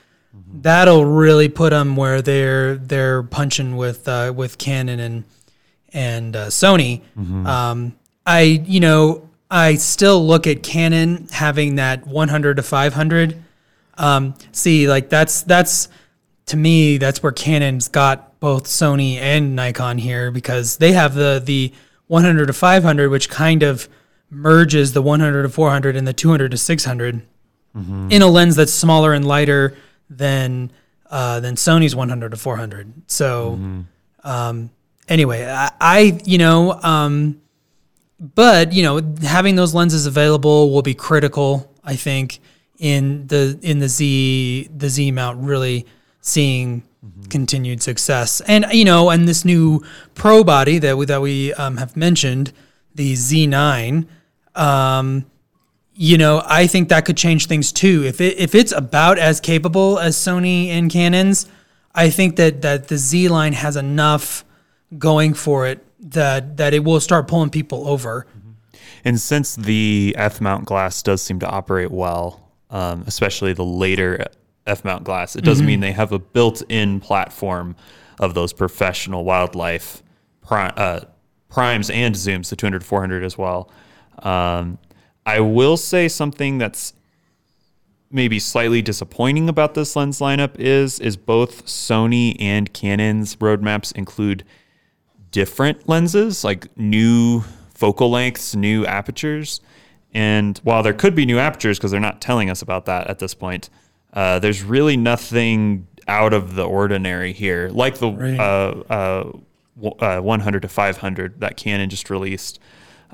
That'll really put them where they're they're punching with uh, with Canon and and uh, Sony. Um, I you know I still look at Canon having that 100 to 500 um, see like that's that's to me that's where Canon's got both Sony and Nikon here because they have the the 100 to 500 which kind of merges the 100 to 400 and the 200 to 600 in a lens that's smaller and lighter than uh, than Sony's 100 to 400 so um, anyway I, I you know um, but you know having those lenses available will be critical i think in the in the z the z mount really seeing continued success. And you know and this new pro body that we that we um, have mentioned the z9 um, you know i think that could change things too if it if it's about as capable as sony and canon's i think that that the z line has enough going for it that that it will start pulling people over. And since the F mount glass does seem to operate well, um, especially the later F mount glass, it does Mm-hmm. mean they have a built in platform of those professional wildlife pri- uh, primes and zooms, the 200 400 as well. Um, I will say something that's maybe slightly disappointing about this lens lineup is is both Sony and Canon's roadmaps include different lenses, like new focal lengths, new apertures. And while there could be new apertures because they're not telling us about that at this point, uh, there's really nothing out of the ordinary here, like the Right. uh, uh, uh, 100 to 500 that Canon just released.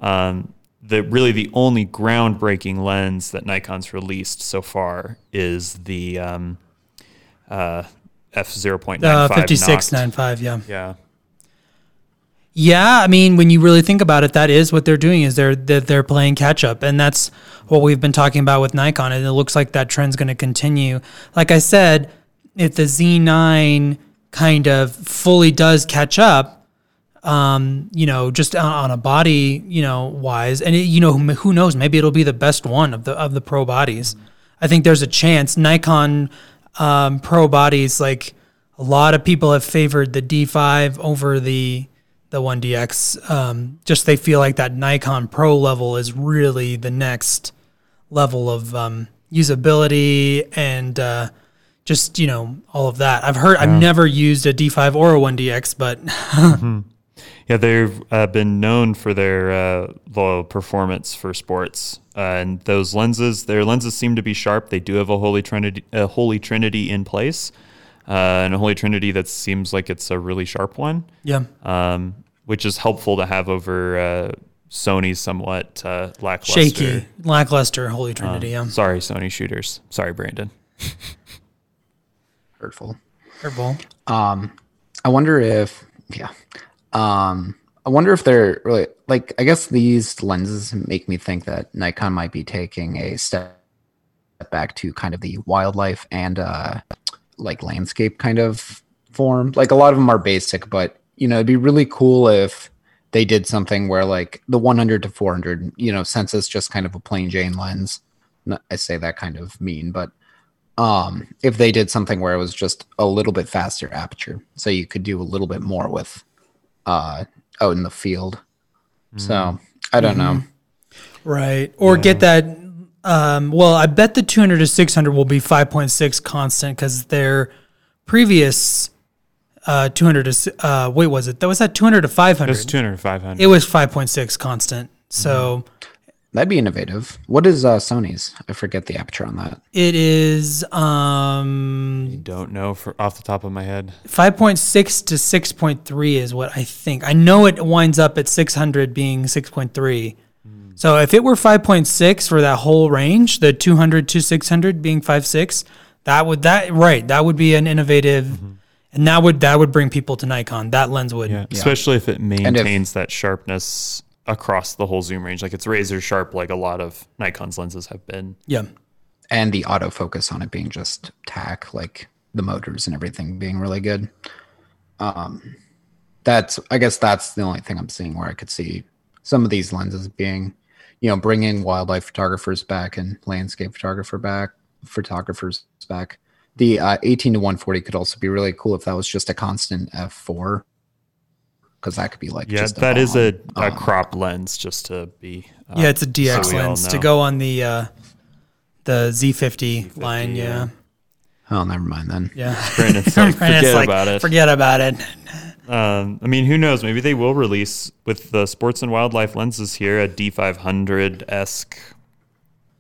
Um, the really the only groundbreaking lens that Nikon's released so far is the um, uh, f 0.95 Uh, 56, Noct. 95, yeah. Yeah, Yeah, I mean, when you really think about it, that is what they're doing is they're they're, they're playing catch up, and that's what we've been talking about with Nikon, and it looks like that trend's going to continue. Like I said, if the Z9 kind of fully does catch up, um, you know, just on, on a body, you know, wise, and it, you know, who who knows, maybe it'll be the best one of the of the pro bodies. I think there's a chance Nikon um, pro bodies like a lot of people have favored the D5 over the the 1DX. Um, just they feel like that Nikon Pro level is really the next level of um, usability and uh, just you know all of that. I've heard I've never used a D5 or a 1DX, but yeah, they've uh, been known for their uh, low performance for sports, uh, and those lenses, their lenses seem to be sharp. They do have a holy trinity, a holy trinity in place, uh, and a holy trinity that seems like it's a really sharp one. yeah, um, which is helpful to have over uh, Sony's somewhat uh, lackluster. shaky, lackluster Holy Trinity. yeah, Sorry, Sony shooters. Sorry, Brandon. Hurtful. Hurtful. Um, I wonder if, yeah. Um, I wonder if they're really like. I guess these lenses make me think that Nikon might be taking a step back to kind of the wildlife and uh, like landscape kind of form. Like a lot of them are basic, but you know, it'd be really cool if they did something where like the 100 to 400, you know, since it's just kind of a plain Jane lens. I say that kind of mean, but um, if they did something where it was just a little bit faster aperture, so you could do a little bit more with uh, out in the field. So I don't know. Right. Or get that. Um, well, I bet the 200 to 600 will be 5.6 constant because their previous uh, 200 to uh, wait was it that was that 200 to 500? It's 200 500. It was 5.6 constant. So That'd be innovative. What is uh, Sony's? I forget the aperture on that. it is um, don't know for off the top of my head. 5.6 to 6.3 is what I think. I know it winds up at 600 being 6.3. So if it were 5.6 for that whole range, the 200 to 600 being 5.6, that would that right, that would be an innovative and that would that would bring people to Nikon. That lens would. Yeah, especially if it maintains that sharpness across the whole zoom range. Like it's razor sharp, like a lot of Nikon's lenses have been. Yeah. And the autofocus on it being just tack, like the motors and everything being really good. Um, that's I guess that's the only thing I'm seeing where I could see some of these lenses being, you know, bringing wildlife photographers back and landscape photographer back, photographers back. The uh, 18 to 140 could also be really cool if that was just a constant f4, because that could be like Yeah, just a that is a, a Um, crop lens just to be. uh, Yeah, it's a DX so lens to go on the uh the Z50, line, yeah. yeah. Oh, never mind then. Yeah. Brandon's like, Brandon's forget like, about it. Forget about it. Um, I mean, who knows? Maybe they will release with the sports and wildlife lenses here a D500 esque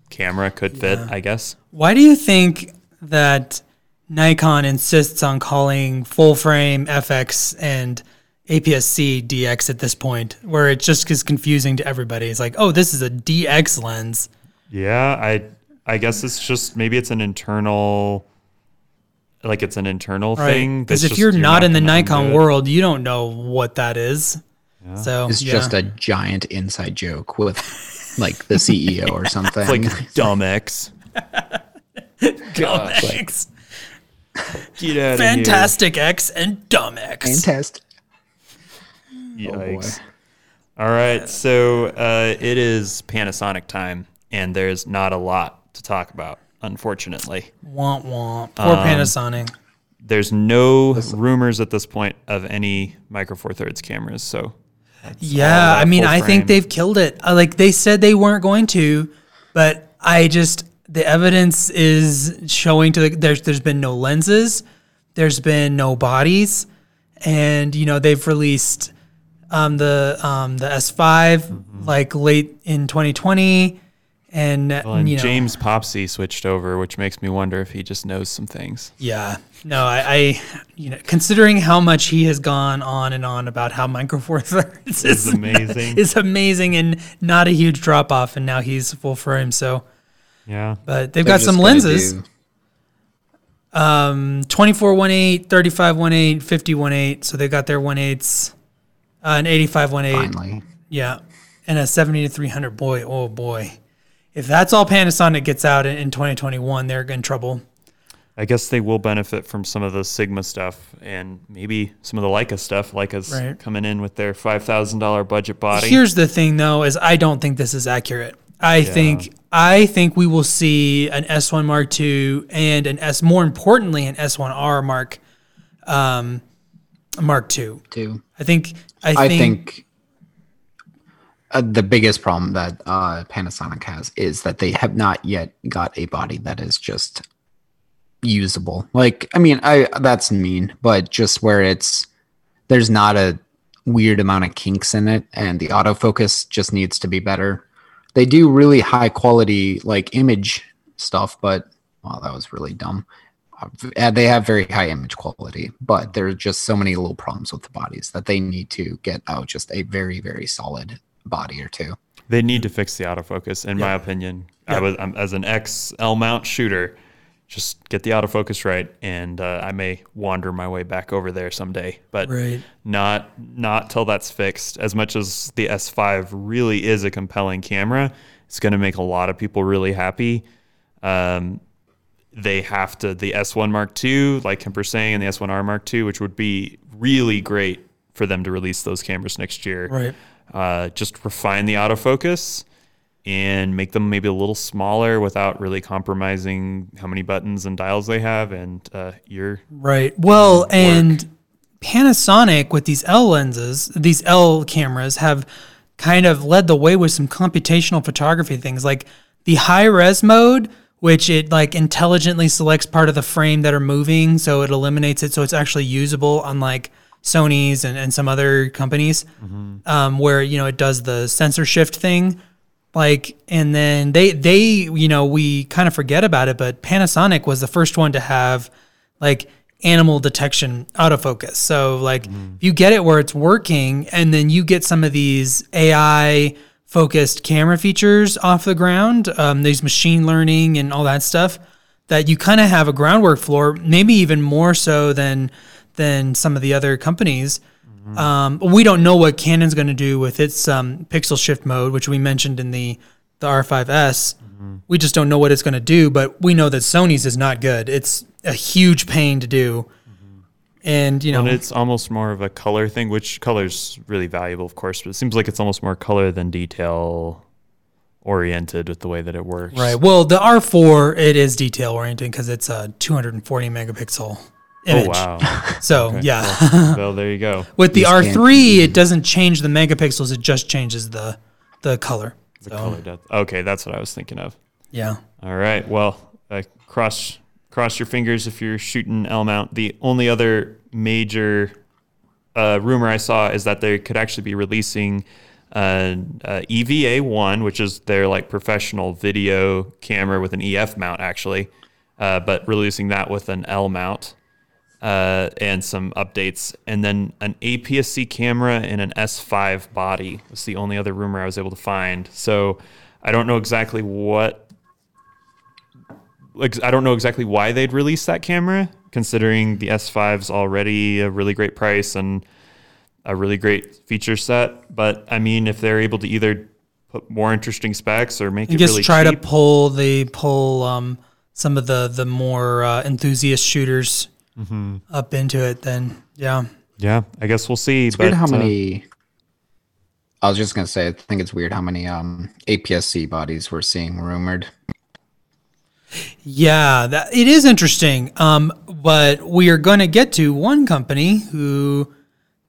camera could fit, I guess. Why do you think that Nikon insists on calling full frame FX and APS-C DX at this point, where it just is confusing to everybody? It's like, oh, this is a DX lens. Yeah, I I guess it's just maybe it's an internal, like it's an internal Right. thing. Because that's if just- you're, not in the Nikon it. world, you don't know what that is. So It's yeah. just a giant inside joke with like the CEO or something. It's like dumb X. dumb X, Get out fantastic X, and dumb X. Fantastic. Yikes. All right, so uh, it is Panasonic time, and there's not a lot to talk about, unfortunately. Womp womp. Poor Um, Panasonic. There's no rumors at this point of any Micro Four Thirds cameras, so Yeah, I mean, I frame. think they've killed it. Uh, like they said they weren't going to, but I just the evidence is showing to the there's there's been no lenses, there's been no bodies, and you know they've released um, the um, the S5 like late in 2020, and, Well, and you know, James Popsys switched over, which makes me wonder if he just knows some things. Yeah. No, I, I, you know, considering how much he has gone on and on about how Micro Four Thirds is amazing. is amazing and not a huge drop off, and now he's full frame. So, yeah. but they've They're got some lenses: do- um, 24 1.8, 35 1.8, 50 1.8. So they got their 1.8s, uh, an 85 1.8. finally. Yeah, and a 70 to 300. Boy, oh boy, if that's all Panasonic gets out in, in 2021, they're in trouble. I guess they will benefit from some of the Sigma stuff and maybe some of the Leica stuff. Leica's Right. coming in with their five thousand dollar budget body. Here's the thing, though, is I don't think this is accurate. I think I think we will see an S1 Mark II and an S. More importantly, an S1R Mark um, Mark II. Too. I think. I think. I think uh, the biggest problem that uh, Panasonic has is that they have not yet got a body that is just usable. Like, I mean, I that's mean, but just where it's there's not a weird amount of kinks in it, and the autofocus just needs to be better. They do really high quality like image stuff, but well, that was really dumb. Uh, they have very high image quality, but there are just so many little problems with the bodies that they need to get out just a very, very solid body or two. They need to fix the autofocus, in my opinion. I was I'm, as an ex L mount shooter, just get the autofocus right, and uh, I may wander my way back over there someday. But Right. not not till that's fixed. As much as the S5 really is a compelling camera, it's going to make a lot of people really happy. Um, they have to the S1 Mark II, like Kemper saying, and the S1R Mark II, which would be really great for them to release those cameras next year Right. uh, just refine the autofocus and make them maybe a little smaller without really compromising how many buttons and dials they have. And uh, you're Right. Well, and Panasonic with these L lenses, these L cameras have kind of led the way with some computational photography things like the high res mode, which it like intelligently selects part of the frame that are moving, so it eliminates it, so it's actually usable, unlike Sony's and, and some other companies, um, where you know it does the sensor shift thing. Like and then they they you know we kind of forget about it but panasonic was the first one to have like animal detection autofocus. So like if you get it where it's working and then you get some of these ai focused camera features off the ground um, these machine learning and all that stuff that you kind of have a groundwork floor maybe even more so than than some of the other companies um, we don't know what Canon's going to do with its um, pixel shift mode, which we mentioned in the the R5S. We just don't know what it's going to do, but we know that Sony's is not good. It's a huge pain to do, and you know, and it's almost more of a color thing, which color's really valuable, of course, but it seems like it's almost more color than detail oriented with the way that it works. right. Well, the R4 it is detail oriented because it's a 240 megapixel image. Oh wow. So yeah, well, there you go. with the You just can't- R3, it doesn't change the megapixels; it just changes the the color. The So, color depth. Okay, that's what I was thinking of. yeah. All right. Well, uh, cross cross your fingers if you're shooting L mount. The only other major uh, rumor I saw is that they could actually be releasing uh, uh, EVA one, which is their like professional video camera with an EF mount, actually, uh, but releasing that with an L mount. Uh, and some updates, and then an APS-C camera and an S5 body was the only other rumor I was able to find. So I don't know exactly what like I don't know exactly why they'd release that camera, considering the S5's already a really great price and a really great feature set. But I mean, if they're able to either put more interesting specs or make I it guess really try cheap, to pull the pull um, some of the the more uh, enthusiast shooters Mm-hmm. up into it. Then yeah, yeah, I guess we'll see. It's but weird how uh, many. I was just gonna say, I think it's weird how many um, APS-C bodies we're seeing rumored. Yeah, that it is interesting. Um, but we are going to get to one company who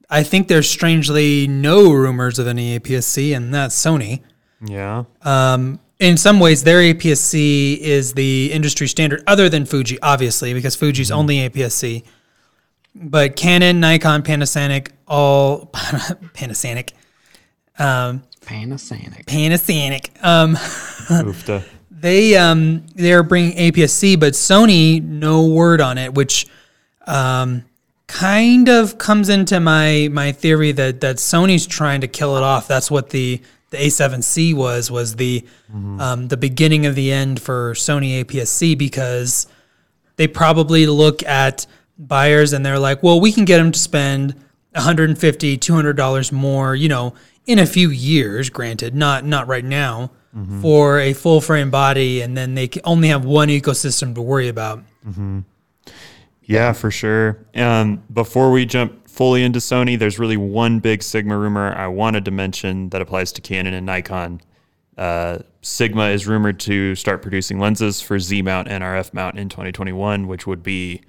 I think there's strangely no rumors of any APS-C, and that's Sony. yeah, Um, in some ways, their APS-C is the industry standard, other than Fuji, obviously, because Fuji's only APS-C. But Canon, Nikon, Panasonic, all Panasonic, um, Panasonic. Panasonic, um, Oofta. They um they're bringing APS-C, but Sony no word on it, which um kind of comes into my my theory that that Sony's trying to kill it off. That's what the the A7C was was the um, the beginning of the end for Sony APS-C because they probably look at buyers and they're like, well, we can get them to spend 150 $200 more, you know, in a few years, granted, not not right now, for a full frame body and then they only have one ecosystem to worry about. Yeah, for sure. Um, before we jump fully into Sony, there's really one big Sigma rumor I wanted to mention that applies to Canon and Nikon. Uh, Sigma is rumored to start producing lenses for Z mount and RF mount in 2021, which would be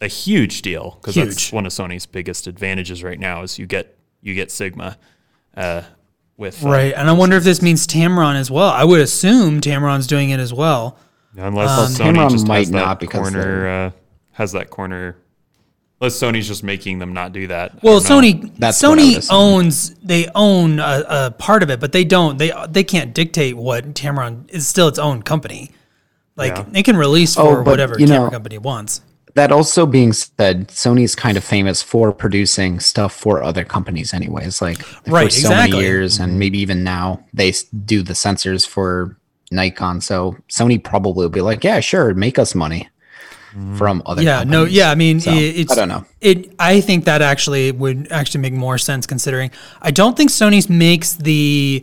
a huge deal because that's one of Sony's biggest advantages right now is you get you get Sigma uh, with uh, Right. And I wonder if this means Tamron as well. I would assume Tamron's doing it as well. Unless Sony Tamron just might has that not because corner uh, has that corner. Unless Sony's just making them not do that. Well. Sony That's what I would Sony owns they own a, a part of it, but they don't they they can't dictate what Tamron is still its own company. Like Yeah. they can release Oh, for but, whatever you camera know- company wants. That also being said, Sony's kind of famous for producing stuff for other companies, anyways. Like for Right, so exactly. many years, and maybe even now, they do the sensors for Nikon. So Sony probably will be like, "Yeah, sure, make us money from other." Yeah, no, companies." yeah. I mean, So, it's I don't know. It I think that actually would actually make more sense considering I don't think sony's makes the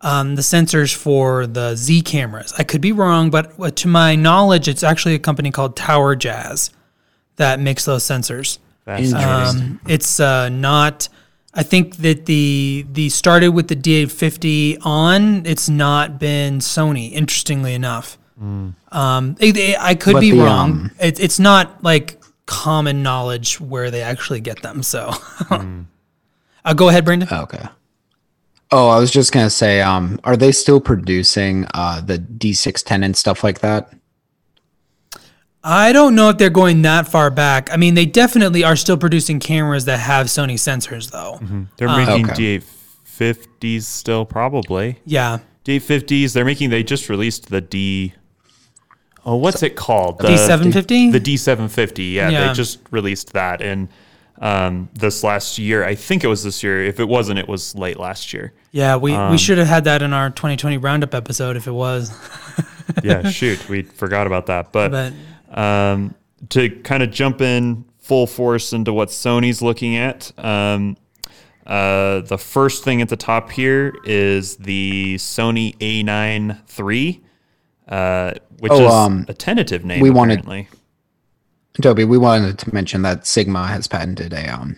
um, the sensors for the Z cameras. I could be wrong, but uh, to my knowledge, it's actually a company called TowerJazz that makes those sensors. That's Um, it's uh, not. I think that the the started with the D850 on. It's not been Sony. Interestingly enough, um, it- it- I could But be the, wrong. um, it, it's not like common knowledge where they actually get them. So, uh, go ahead, Brandon. Okay. Oh, I was just gonna say, um, are they still producing uh the D610 and stuff like that? I don't know if they're going that far back. I mean, they definitely are still producing cameras that have Sony sensors, though. They're making Okay. D850s still, probably. Yeah, D850s. They're making. They just released the D. Oh, what's it called? The D750. The D750. Yeah, Yeah. they just released that in um, this last year. I think it was this year. If it wasn't, it was late last year. yeah. We Um, we should have had that in our 2020 roundup episode if it was. Yeah, shoot, we forgot about that. But, But um, to kind of jump in full force into what Sony's looking at. Um, uh, the first thing at the top here is the Sony A9 III, uh, which Oh, is um, a tentative name. we wanted- Toby, we wanted to mention that Sigma has patented a um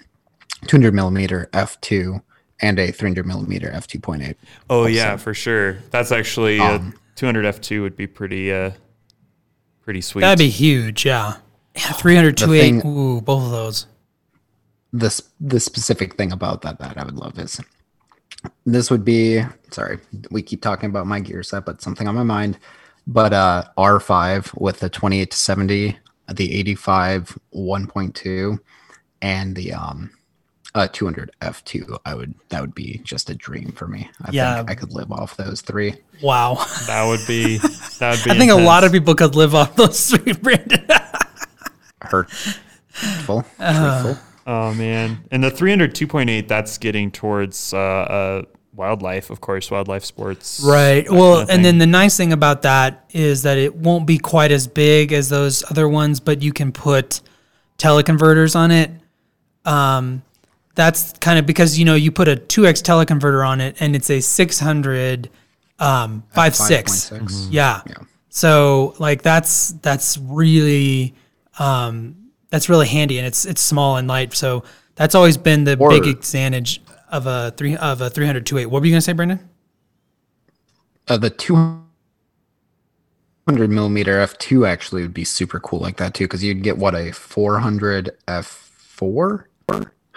200 millimeter f2 and a 300 millimeter f2.8. Oh yeah, for sure. That's actually uh, Um, 200 f2 would be pretty uh, pretty sweet. that'd be huge. Yeah, yeah. 300, The 208. thing- Ooh, both of those. The s- the specific thing about that that I would love is this would be sorry we keep talking about my gear set but something on my mind but uh R5 with the 28 to 70 the 85 1.2 and the um uh 200 f2 I would that would be just a dream for me I Yeah. think I could live off those three Wow. that would be that would be. I think a lot of people could live off those three, Brandon. hurtful Uh, truthful. Oh man, and the 300 2.8 that's getting towards uh, uh, wildlife, of course, wildlife sports. Right. Well, kind of and then the nice thing about that is that it won't be quite as big as those other ones, but you can put teleconverters on it. Um, that's kind of because you know you put a 2x teleconverter on it and it's a 600 um 5.6 5.6. yeah. Yeah. so like that's that's really um that's really handy and it's it's small and light so that's always been the Or- big advantage of a three of a 300 28 what were you gonna say Brandon Uh, the 200 millimeter f2 actually would be super cool like that too because you'd get what a 400 f4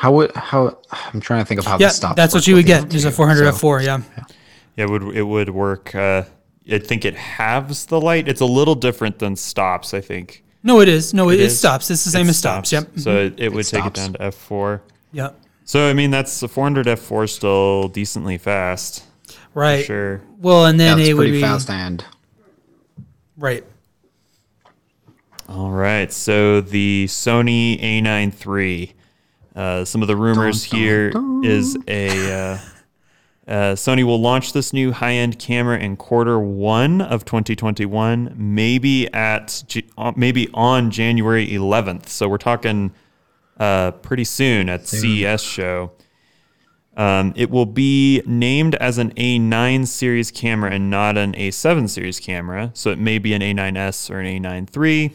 how would how i'm trying to think of how yeah the stops that's what you would get there's a L2. 400 So, f4 yeah yeah. it would it would work. Uh, I think it halves the light. It's a little different than stops. I think No, it is. No, it, it is. stops. It's the same It as stops. Yep. So it, it would take it down to f four. Yep. So I mean that's a 400 f four still decently fast. Right. Sure. Well, and then That's it would pretty be fast and right. All right. So the Sony A9 III. Uh, some of the rumors Dun, dun, here dun. is a uh, uh, Sony will launch this new high-end camera in quarter one of 2021, maybe at uh, maybe on January 11th. So we're talking uh, pretty soon at CES show. Um, it will be named as an A9 series camera and not an A7 series camera. So it may be an A9S or an A9 III.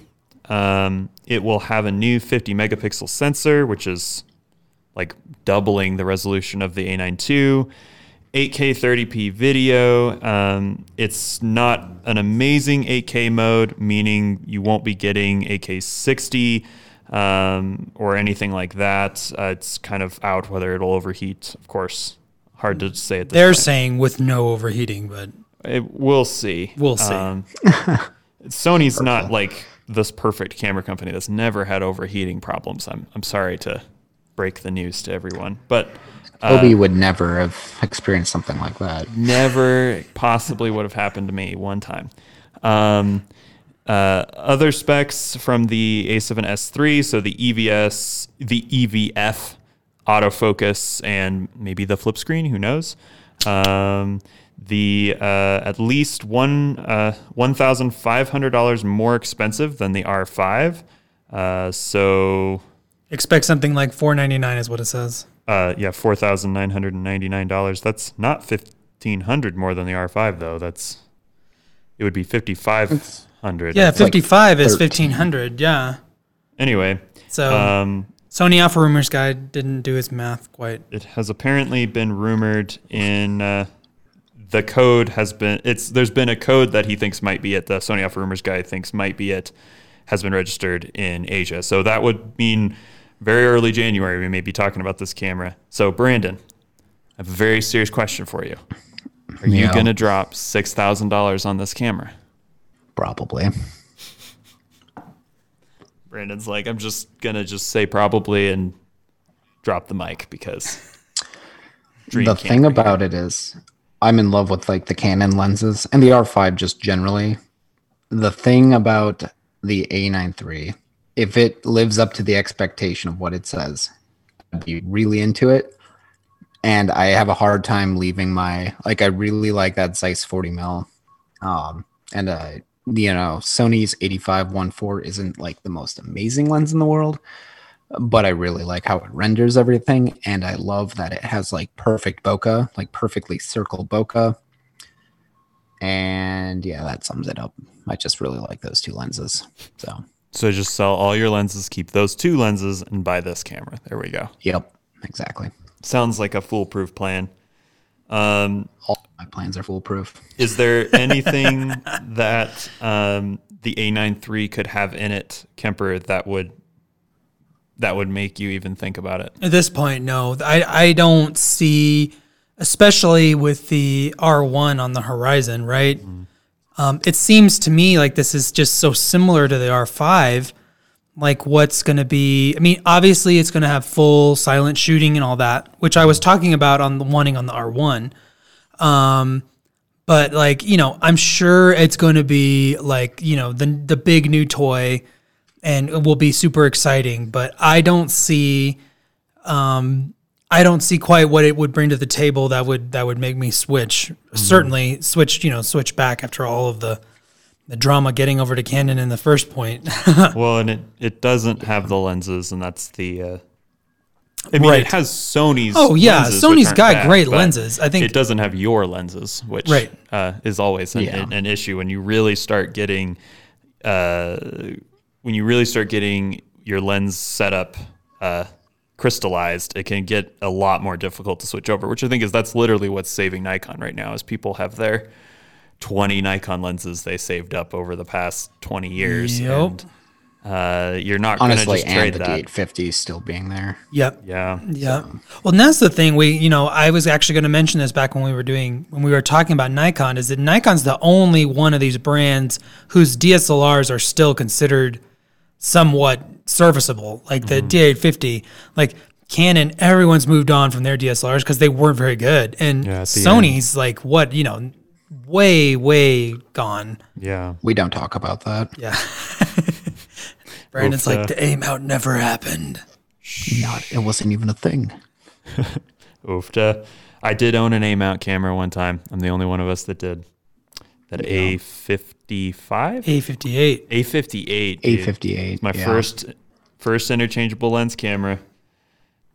Um, it will have a new 50 megapixel sensor, which is like doubling the resolution of the A9 II. 8K 30p video. Um, it's not an amazing 8K mode, meaning you won't be getting 8K 60 um, or anything like that. Uh, it's kind of out whether it'll overheat. Of course, hard to say at this They're point. saying with no overheating, but It, we'll see. We'll see. Um, Sony's not like this perfect camera company that's never had overheating problems. I'm I'm sorry to break the news to everyone, but uh, Toby would never have experienced something like that. never possibly would have happened to me one time. Um, uh, other specs from the A7S3, so the EVS, the EVF autofocus, and maybe the flip screen. Who knows? Um, the uh, at least one uh, one thousand five hundred dollars more expensive than the R5. Uh, so expect something like 499 is what it says. uh, yeah, four thousand nine hundred and ninety nine dollars. That's not fifteen hundred more than the R five though. That's it would be fifty five hundred. Yeah, like 55 is 13. 1500. Yeah. Anyway, So um, Sony Alpha Rumors guy didn't do his math quite. it has apparently been rumored in uh, the code has been it's there's been a code that he thinks might be it. The Sony Alpha Rumors guy thinks might be it has been registered in Asia. So that would mean very early January we may be talking about this camera. So Brandon, I have a very serious question for you. Are you gonna drop six thousand dollars on this camera? Probably. Brandon's like, I'm just gonna just say probably and drop the mic because the thing here. about it is I'm in love with like the Canon lenses and the R5 just generally. The thing about the A9 III, if it lives up to the expectation of what it says, I'd be really into it. And I have a hard time leaving my like I really like that Zeiss 40 mil. Um and uh you know, Sony's 8514 isn't like the most amazing lens in the world, but I really like how it renders everything, and I love that it has like perfect bokeh, like perfectly circled bokeh. And yeah, that sums it up. I just really like those two lenses. So, So just sell all your lenses, keep those two lenses, and buy this camera. There we go. yep, exactly. Sounds like a foolproof plan. Um, All my plans are foolproof. is there anything that um, the A9 III could have in it, Kemper, that would that would make you even think about it? At this point, no. I, I don't see, especially with the R1 on the horizon, right? Um, it seems to me like this is just so similar to the R5. Like, what's going to be? I mean, obviously, it's going to have full silent shooting and all that, which I was talking about on the wanting on the R1. Um, but like, you know, I'm sure it's going to be like, you know, the the big new toy and it will be super exciting. But I don't see, um, I don't see quite what it would bring to the table that would that would make me switch. Certainly switch, you know, switch back after all of the the drama getting over to Canon in the first point. Well, and it, it doesn't have the lenses, and that's the. Uh, I mean, Right. it has Sony's. Oh, yeah, lenses, Sony's got bad, great lenses. I think- it doesn't have your lenses, which Right. uh, is always an, Yeah. an issue when you really start getting, uh, when you really start getting your lens setup uh, crystallized. It can get a lot more difficult to switch over, which I think is that's literally what's saving Nikon right now. Is people have their 20 Nikon lenses they saved up over the past 20 years. Yep. And uh, you're not going to Honestly, just trade and the that. D850 still being there. Yep. Yeah. Yeah. Well, and that's the thing. We, you know, I was actually going to mention this back when we were doing when we were talking about Nikon. Is that Nikon's the only one of these brands whose DSLRs are still considered somewhat serviceable, like the D850. Like Canon, everyone's moved on from their DSLRs because they weren't very good, and Yeah, at the Sony's like what you know, way way gone. Yeah. We don't talk about that. Yeah. Brandon's Oof, like uh, the A mount never happened. Not, it wasn't even a thing. Oofta. I did own an A mount camera one time. I'm the only one of us that did. That A55? A58. A58. A58. My yeah. first first interchangeable lens camera.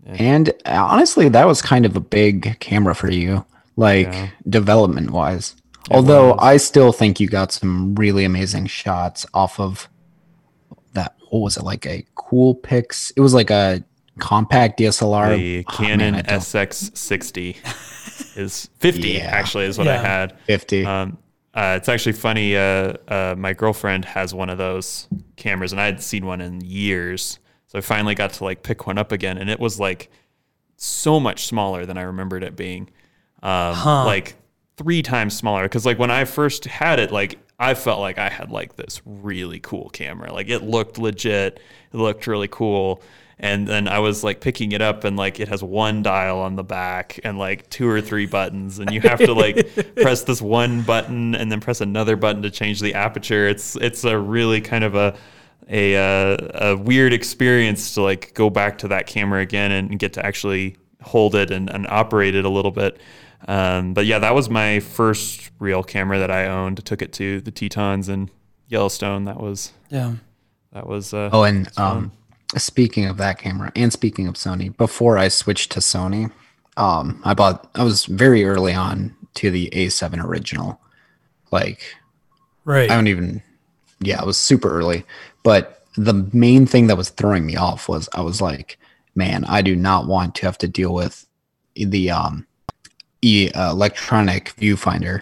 And uh, honestly, that was kind of a big camera for you, like Yeah. development wise. Although I still think you got some really amazing shots off of that. What was it like a Coolpix? It was like a compact DSLR. The Oh, Canon man, SX60 is 50 Yeah. actually is what I had. 50. Um, uh, it's actually funny. Uh, uh, my girlfriend has one of those cameras, and I had seen one in years. So I finally got to like pick one up again, and it was like so much smaller than I remembered it being. Um, Like three times smaller. Because like when I first had it, like I felt like I had like this really cool camera. Like it looked legit. It looked really cool. And then I was like picking it up and like it has one dial on the back and like two or three buttons and you have to like press this one button and then press another button to change the aperture. It's it's a really kind of a a uh, a weird experience to like go back to that camera again and get to actually hold it and, and operate it a little bit. Um, but yeah, that was my first real camera that I owned. Took it to the Tetons and Yellowstone. That was Yeah. that was uh, Oh, and um, speaking of that camera, and speaking of Sony, before I switched to Sony, um, I bought. I was very early on to the A7 original. Like Right. I don't even. Yeah, it was super early. But the main thing that was throwing me off was I was like, man, I do not want to have to deal with the um, e uh, electronic viewfinder,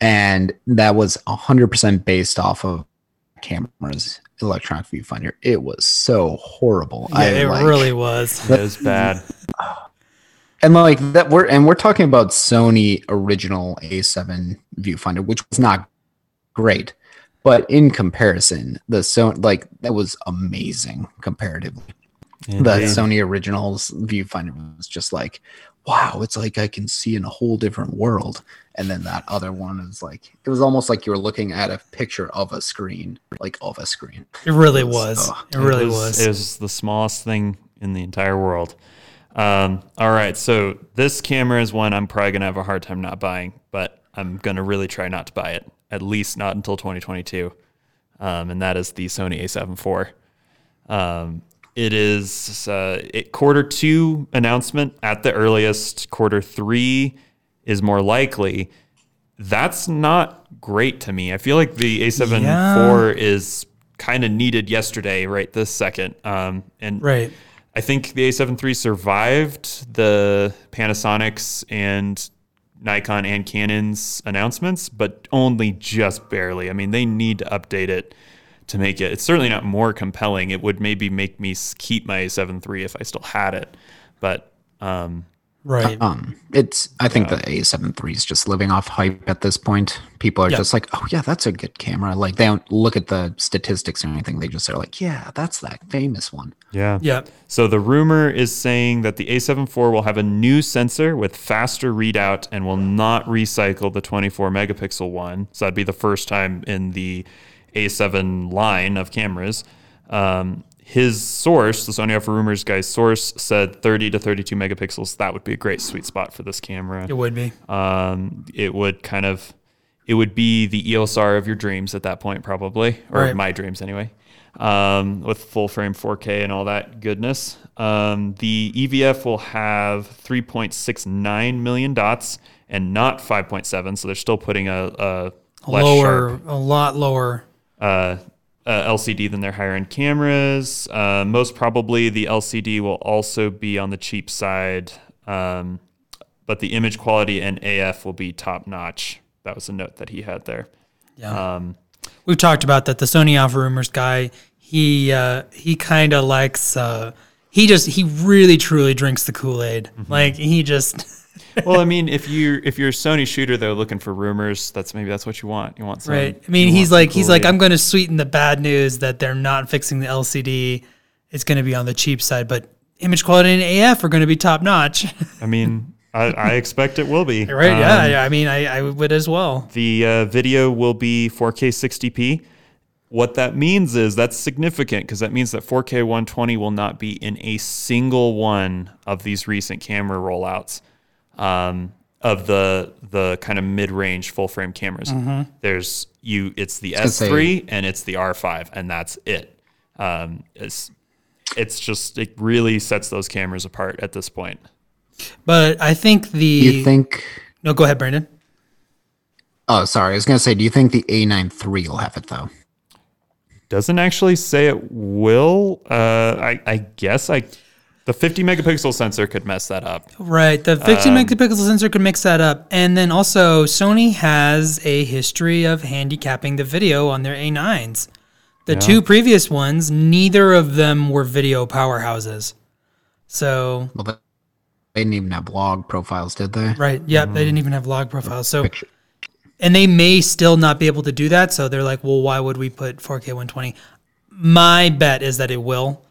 and that was hundred percent based off of cameras electronic viewfinder. It was so horrible. yeah, I, it like- really was. it was bad. and like that we're and we're talking about Sony original A7 viewfinder, which was not great, but in comparison, the Sony like that was amazing comparatively. The Indeed. Sony originals viewfinder was just like, wow, it's like I can see in a whole different world. And then that other one is like, it was almost like you were looking at a picture of a screen, like of a screen. It really was- was. ugh. It really it was. It was the smallest thing in the entire world. Um, all right, so this camera is one I'm probably gonna have a hard time not buying, but I'm gonna really try not to buy it, at least not until 2022, um, and that is the Sony A7 IV. Um, it is uh, it, quarter two announcement at the earliest. Quarter three is more likely. That's not great to me. I feel like the A7 Yeah. IV is kind of needed yesterday, right this second. Um, and right. I think the A7 III survived the Panasonics and Nikon and Canon's announcements, but only just barely. I mean, they need to update it to make it. It's certainly not more compelling. It would maybe make me keep my A7 III if I still had it, but um, Right. Um, it's I think the A7 III is just living off hype at this point. People are Yeah. just like, oh yeah, that's a good camera. Like they don't look at the statistics or anything. They just are like, yeah, that's that famous one. yeah, yeah. So the rumor is saying that the A7 IV will have a new sensor with faster readout and will not recycle the 24 megapixel one. So that'd be the first time in the A7 line of cameras. Um, his source, the Sony Alpha Rumors guy's source, said 30 to 32 megapixels. That would be a great sweet spot for this camera. It would be. Um, it would kind of, it would be the EOS R of your dreams at that point, probably, or Right. my dreams anyway, um, with full frame 4K and all that goodness. Um, the EVF will have 3.69 million dots and not 5.7, so they're still putting a, a lower, sharp a lot lower. uh, uh, LCD than their higher end cameras. Uh, most probably, the LCD will also be on the cheap side, um, but the image quality and AF will be top notch. That was a note that he had there. Yeah. Um, We've talked about that. The Sony Alpha Rumors guy, he uh, he kind of likes. Uh, he just he really truly drinks the Kool Aid. Like he just. well, I mean, if you if you're a Sony shooter though, looking for rumors, that's maybe that's what you want. You want some. Right. I mean, he's like he's like I'm going to sweeten the bad news that they're not fixing the LCD. It's going to be on the cheap side, but image quality and AF are going to be top notch. I mean, I, I expect it will be. right? Um, yeah, yeah. I mean, I, I would as well. The uh, video will be 4K 60p. What that means is that's significant because that means that 4K 120 will not be in a single one of these recent camera rollouts um, of the the kind of mid range full frame cameras. There's you. It's the S3 and it's the R5, and that's it. Um, it's it's just it really sets those cameras apart at this point. But I think the you think? no. Go ahead, Brandon. Oh, sorry. I was gonna say, do you think the A9 III will have it though? doesn't actually say it will. Uh, I, I guess I the 50 megapixel sensor could mess that up. Right. The 50 Um, megapixel sensor could mix that up. And then also, Sony has a history of handicapping the video on their A9s. The two previous ones, neither of them were video powerhouses. So, Well, they, they didn't even have log profiles, did they? right. Yep. They didn't even have log profiles. So, Picture. and they may still not be able to do that. So they're like, well, why would we put 4K 120? My bet is that it will.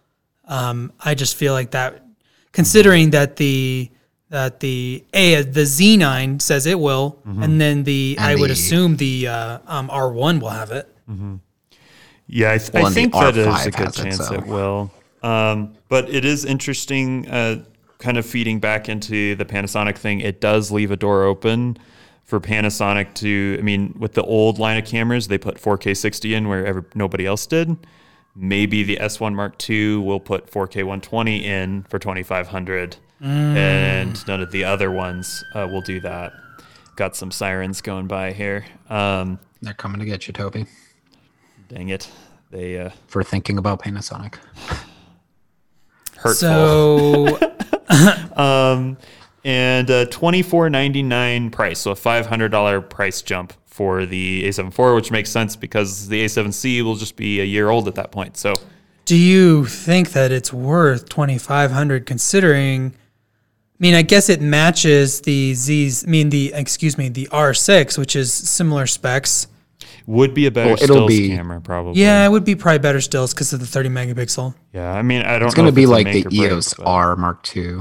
Um, I just feel like that, considering that the that the a the Z9 says it will, and then the I And would the- assume the uh, um, R1 will have it. Yeah, I, th- Well, I think that is a R5 good has it, chance so. it will. Um, but it is interesting, uh, kind of feeding back into the Panasonic thing. It does leave a door open for Panasonic to. I mean, with the old line of cameras, they put 4K 60 in where ever, nobody else did. Maybe the S1 Mark II will put 4K 120 in for 2500, and none of the other ones uh, will do that. Got some sirens going by here. Um, They're coming to get you, Toby, dang it, they uh, for thinking about Panasonic. hurtful. So um, and a twenty four ninety nine price, so a five hundred dollar price jump for the A7 IV, which makes sense because the A7C will just be a year old at that point. So Do you think that it's worth twenty five hundred considering? I mean, I guess it matches the Z's. I mean, the excuse me, the R six, which is similar specs. would be a better Well, it'll stills be- camera probably. Yeah, it would be probably better stills because of the thirty megapixel. yeah. I mean, I don't. Know. It's going to be like the or break, EOS but- R Mark II.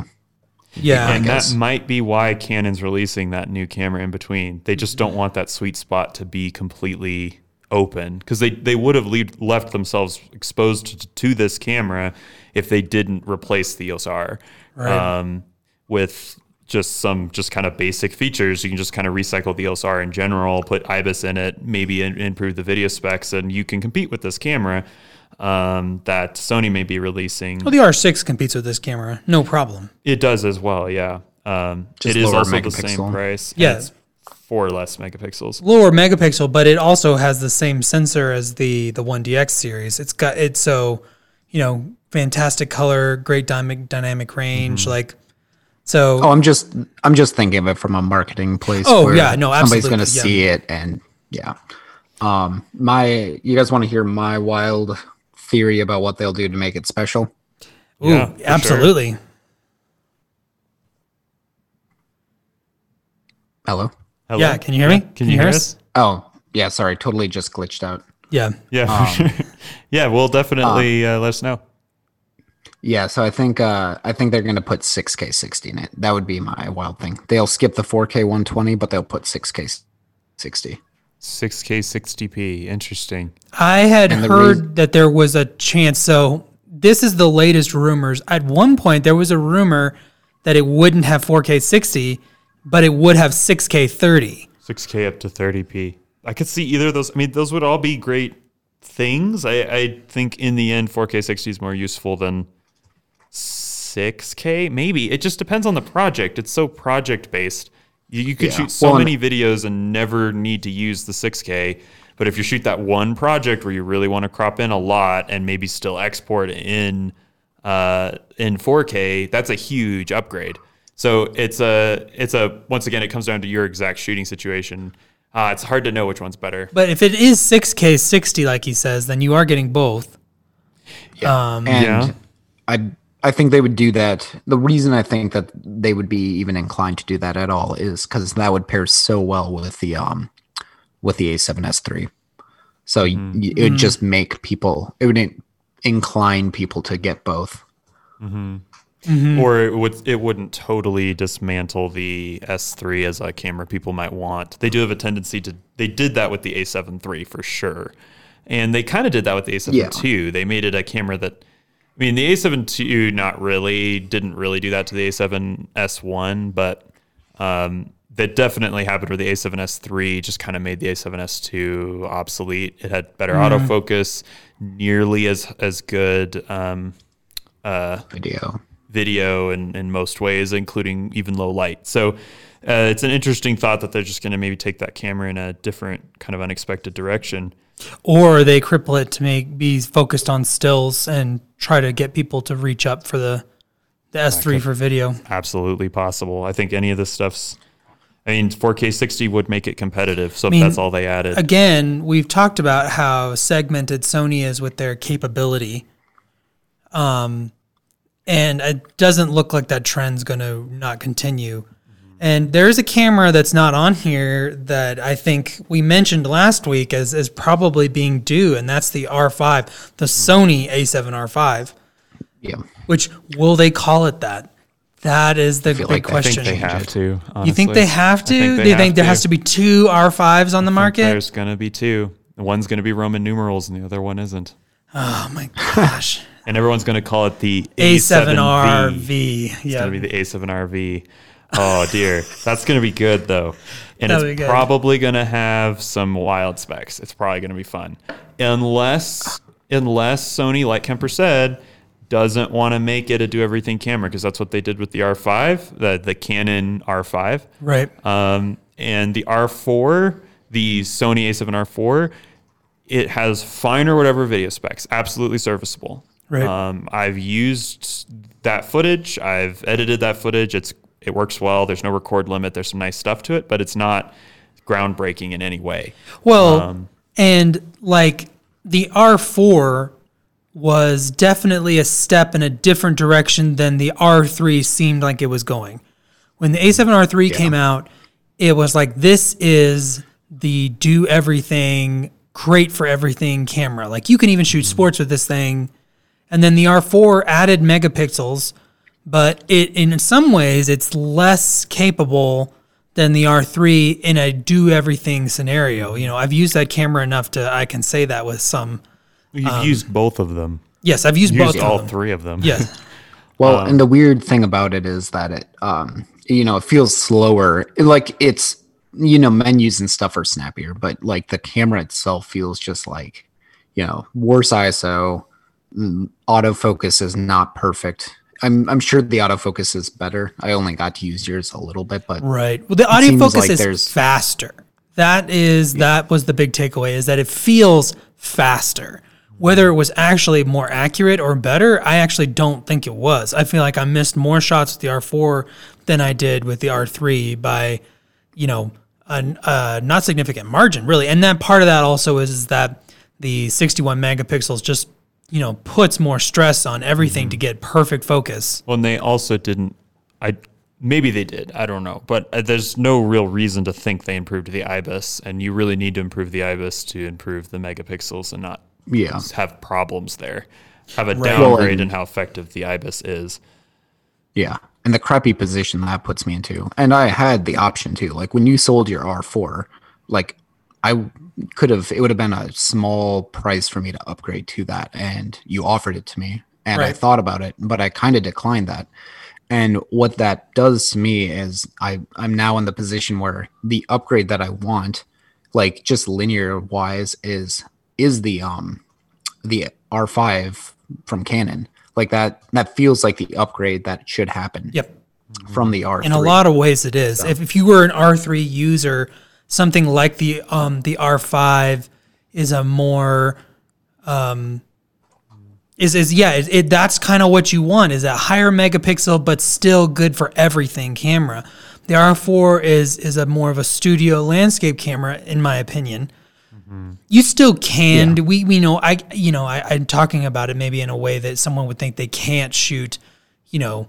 Yeah, And that might be why Canon's releasing that new camera in between. They just don't want that sweet spot to be completely open because they, they would have leave, left themselves exposed to, to this camera if they didn't replace the EOS R Right. um, with just some just kind of basic features. You can just kind of recycle the EOS R in general, put IBIS in it, maybe in, improve the video specs, and you can compete with this camera um, that Sony may be releasing. well, the R six competes with this camera, no problem. It does as well, yeah. Um, Just it is lower also the same price. and Yeah. it's four less megapixels. Lower megapixel, but it also has the same sensor as the the one DX series. It's got it's so you know fantastic color, great dynamic dynamic range, Mm-hmm. like so. Oh, I'm just I'm just thinking of it from a marketing place. Oh, where yeah, no, somebody's going to absolutely, see it, and yeah. Um, my you guys want to hear my wild theory about what they'll do to make it special? Ooh, Yeah, for sure. absolutely. Hello. Hello? Yeah, can you hear me? Can, you hear us? Oh, yeah. Sorry, totally just glitched out. Yeah. Yeah, Um, for sure. yeah. Well, definitely uh, let us know. Yeah, so I think uh, I think they're going to put 6K 60 in it. That would be my wild thing. They'll skip the 4K 120, but they'll put 6K 60. 6K 60p. Interesting. I had heard reas- that there was a chance. So this is the latest rumors. At one point, there was a rumor that it wouldn't have 4K 60, but it would have 6K 30. 6K up to 30p. I could see either of those. I mean, those would all be great things. I, I think in the end, 4K 60 is more useful than 6K. Maybe it just depends on the project. It's so project based. You, you could Yeah. shoot so Well, many videos and never need to use the 6K. But if you shoot that one project where you really want to crop in a lot and maybe still export in uh, in 4K, that's a huge upgrade. So it's a it's a once again it comes down to your exact shooting situation. Uh, it's hard to know which one's better. But if it is 6K 60, like he says, then you are getting both. Yeah. Um, and Yeah. I I think they would do that. The reason I think that they would be even inclined to do that at all is because that would pair so well with the um with the A7S three. So Mm-hmm. y- it would just make people it would in- incline people to get both. Or it would it wouldn't totally dismantle the S3 as a camera people might want. They do have a tendency to they did that with the A7 III for sure. And they kind of did that with the A7 Yeah. II. They made it a camera that I mean the A7 II not really didn't really do that to the A7 S1, but um, that definitely happened with the A7S III, just kind of made the A7S2 obsolete. It had better autofocus, nearly as as good um, uh, Video. video in, in most ways, including even low light. So uh, it's an interesting thought that they're just going to maybe take that camera in a different kind of unexpected direction. Or they cripple it to make be focused on stills and try to get people to reach up for the the S3 for video. Absolutely possible. I think any of this stuff's. I mean, 4K 60 would make it competitive. So mean, if that's all they added, Again, we've talked about how segmented Sony is with their capability. Um, and it doesn't look like that trend's going to not continue. And there's a camera that's not on here that I think we mentioned last week as, as probably being due, and that's the R5, the hmm. Sony A7 R5. Yeah. Which will they call it that? That is the big like they I think question. they have to. you think they have to? I think Do you think there to. has to be two R5s on the market? There's going to be two. One's going to be Roman numerals and the other one isn't. Oh my gosh. And everyone's going to call it the A7RV. A7RV. It's Yeah. going to be the A7RV. Oh dear, that's going to be good though, and That'll it's probably going to have some wild specs. It's probably going to be fun, unless unless Sony, like Kemper said, doesn't want to make it a do everything camera because that's what they did with the R5, the the Canon R5. Right. Um, and the R4, the Sony A7 R4, it has finer whatever video specs, absolutely serviceable. Right. Um, I've used that footage. I've edited that footage. It's it works well. There's no record limit. There's some nice stuff to it, but it's not groundbreaking in any way. Well, Um, and like the R4 was definitely a step in a different direction than the R3 seemed like it was going. When the A7R3 came out, it was like this is the do everything, great for everything camera. Like you can even shoot sports with this thing. And then the R4 added megapixels, but it in some ways it's less capable than the R3 in a do everything scenario. You know, I've used that camera enough to I can say that with some. You've used both of them. Yes, I've used both Used of all them. three of them. Yes. Well, and the weird thing about it is that it, um, you know, it feels slower. Like it's, you know, menus and stuff are snappier, but like the camera itself feels just like, you know, worse ISO. mm, Autofocus is not perfect. I'm I'm sure the autofocus is better. I only got to use yours a little bit, but Right. Well, the autofocus like is there's- faster. That is that was the big takeaway is that it feels faster. Whether it was actually more accurate or better, I actually don't think it was. I feel like I missed more shots with the R4 than I did with the R3 by, you know, a, a not significant margin, really. And that part of that also is, is that the 61 megapixels just, you know, puts more stress on everything to get perfect focus. Well, and they also didn't. I maybe they did. I don't know, but uh, there's no real reason to think they improved the IBIS, and you really need to improve the IBIS to improve the megapixels and not yeah. have problems there. Have a Right. Well, downgrade and- in how effective the IBIS is. Yeah. And the crappy position that puts me into. And I had the option too. Like when you sold your R4, like I could have, it would have been a small price for me to upgrade to that. And you offered it to me. And I thought about it, but I kind of declined that. And what that does to me is I, I'm now in the position where the upgrade that I want, like just linear wise, is is the um the R5 from Canon. Like that that feels like the upgrade that should happen Yep. from the R3. In a lot of ways, it is. If, if you were an R3 user, something like the um, the R5 is a more um, is is yeah, it, it that's kind of what you want is a higher megapixel but still good for everything camera. The R4 is is a more of a studio landscape camera, in my opinion. you still can. We we know I you know I, I'm talking about it maybe in a way that someone would think they can't shoot, you know,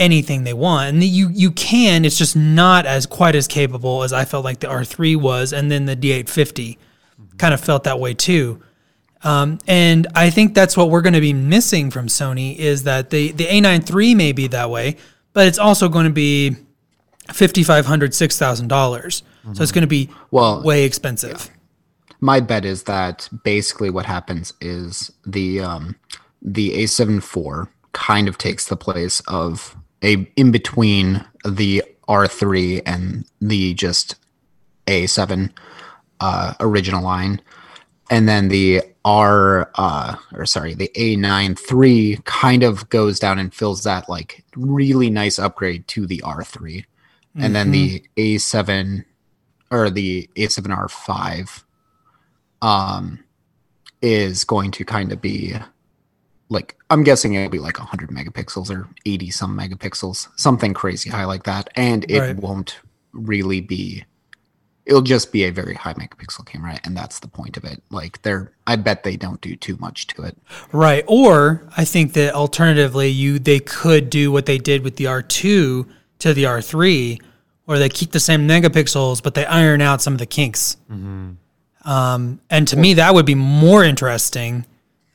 anything they want, and you you can. It's just not as quite as capable as I felt like the R3 was, and then the D850 kind of felt that way too. Um, and I think that's what we're going to be missing from Sony is that the the A9 III may be that way, but it's also going to be fifty five hundred six thousand dollars. So it's going to be Well, way expensive. my bet is that basically what happens is the um, the A7 IV kind of takes the place of a in between the R3 and the just A7 uh, original line, and then the R uh, or sorry the A9 III kind of goes down and fills that like really nice upgrade to the R3, and then the A7 or the A7R5 um is going to kind of be like I'm guessing it'll be like 100 megapixels or 80 some megapixels, something crazy high like that, and it Right. won't really be. It'll just be a very high megapixel camera, and that's the point of it. Like they're, I bet they don't do too much to it. Right. Or I think that alternatively, you they could do what they did with the R2 to the R3, or they keep the same megapixels, but they iron out some of the kinks. Um, and to me, that would be more interesting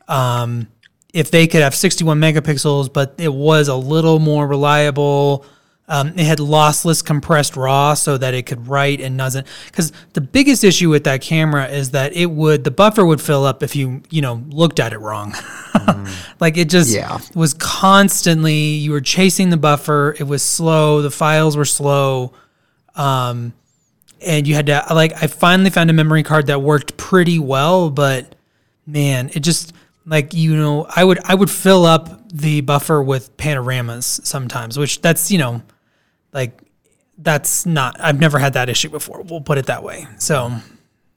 um, if they could have 61 megapixels, but it was a little more reliable. Um, it had lossless compressed RAW so that it could write and doesn't. Because the biggest issue with that camera is that it would the buffer would fill up if you you know looked at it wrong. like it just Yeah. was constantly you were chasing the buffer. It was slow. The files were slow. Um, and you had to like I finally found a memory card that worked pretty well, but man, it just like you know I would I would fill up the buffer with panoramas sometimes, which that's you know like that's not I've never had that issue before. We'll put it that way. So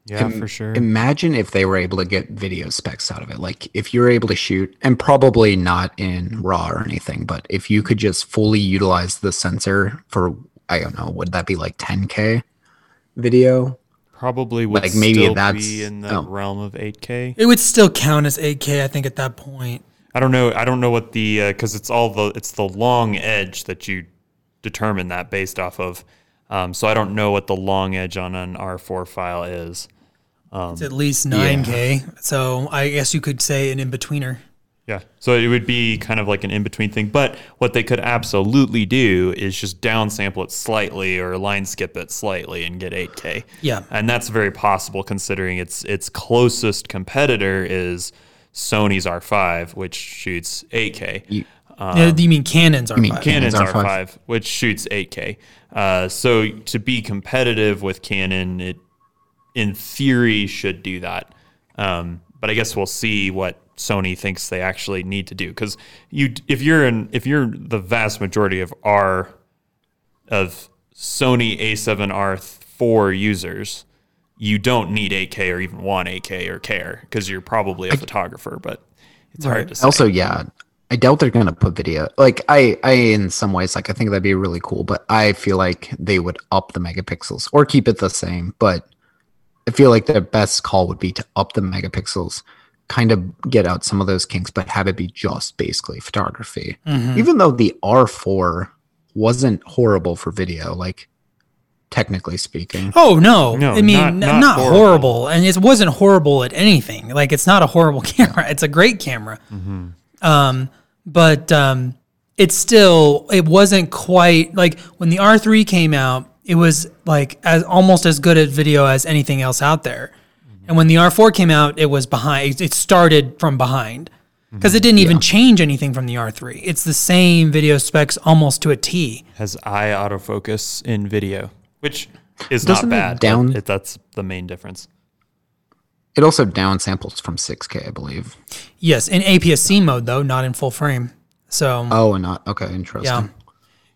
Yeah, for sure. Imagine if they were able to get video specs out of it. Like if you're able to shoot, and probably not in RAW or anything, but if you could just fully utilize the sensor for, I don't know, would that be like 10K video? Probably would Like, maybe still that's- be in the oh. realm of 8K. it would still count as 8K, I think, at that point. I don't know. I don't know what the because it's all the it's the long edge that you determine that based off of. Um, so I don't know what the long edge on an R4 file is. It's at least 9K. So I guess you could say an in betweener. Yeah. So it would be kind of like an in between thing. But what they could absolutely do is just downsample it slightly or line skip it slightly and get 8K. Yeah. And that's very possible considering its its closest competitor is Sony's R5, which shoots 8K. You- Yeah, do you mean Canon's R5? mean Canon's Canon's R5, R5. which shoots 8K. Uh, so to be competitive with Canon, it in theory should do that. Um, but I guess we'll see what Sony thinks they actually need to do because you if you're in if you're the vast majority of R of Sony A7R4 users, you don't need 8K or even want 8K or care because you're probably a photographer. But it's hard to say. Also, yeah, I doubt they're gonna put video. Like I, I in some ways, like I think that'd be really cool, but I feel like they would up the megapixels or keep it the same. But I feel like the best call would be to up the megapixels, kind of get out some of those kinks, but have it be just basically photography. Even though the R4 wasn't horrible for video, like technically speaking. Oh no! No, I mean, not- not not, horrible. horrible. and it wasn't horrible at anything. Like it's not a horrible camera. It's a great camera. Um, but um, it's still it wasn't quite like when the R three came out. It was like as almost as good at video as anything else out there. And when the R four came out, it was behind. It started from behind because it mm-hmm. didn't even change anything from the R three. It's the same video specs almost to a T. has eye autofocus in video, which is Doesn't not bad. but down- it, that's the main difference. It also downsamples from 6K, I believe. Yes, in APS-C mode though, not in full frame. So Oh, and not okay. Interesting. yeah.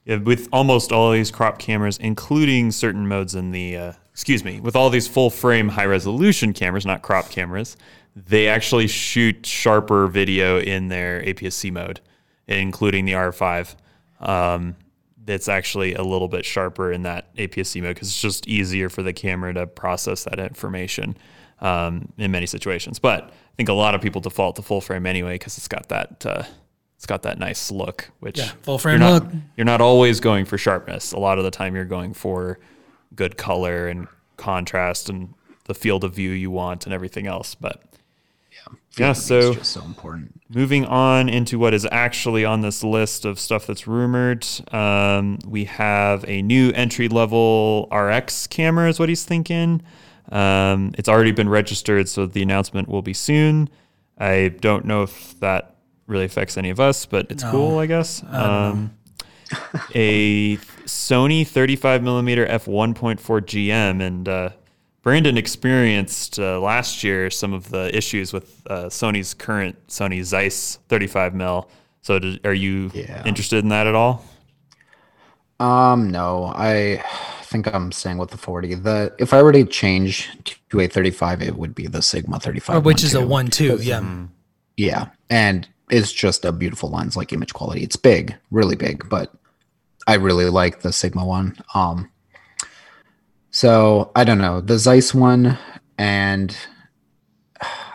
With almost all these crop cameras, including certain modes in the, uh, excuse me, with all these full frame high resolution cameras, not crop cameras, they actually shoot sharper video in their APS-C mode, including the R5. Um, that's actually a little bit sharper in that APS-C mode because it's just easier for the camera to process that information. um, in many situations. But I think a lot of people default to full frame anyway because it's got that uh, it's got that nice look. Which Yeah, full frame you're not, look. You're not always going for sharpness. A lot of the time, you're going for good color and contrast and the field of view you want and everything else. But yeah, It's so just so important. moving on into what is actually on this list of stuff that's rumored, um, we have a new entry level RX camera, is what he's thinking. Um, it's already been registered, so the announcement will be soon. I don't know if that really affects any of us, but it's cool, I guess. Um, a Sony 35 millimeter f 1.4 GM, and uh, Brandon experienced uh, last year some of the issues with uh, Sony's current Sony Zeiss 35 mil. So, did, are you Yeah. interested in that at all? Um, no, I think I'm staying with the 40. The if I were to change to a 35, it would be the Sigma 35, which is a 1.2. one two. Yeah. Yeah, and it's just a beautiful lens, like image quality. It's big, really big, but I really like the Sigma one. Um, so I don't know the Zeiss one, and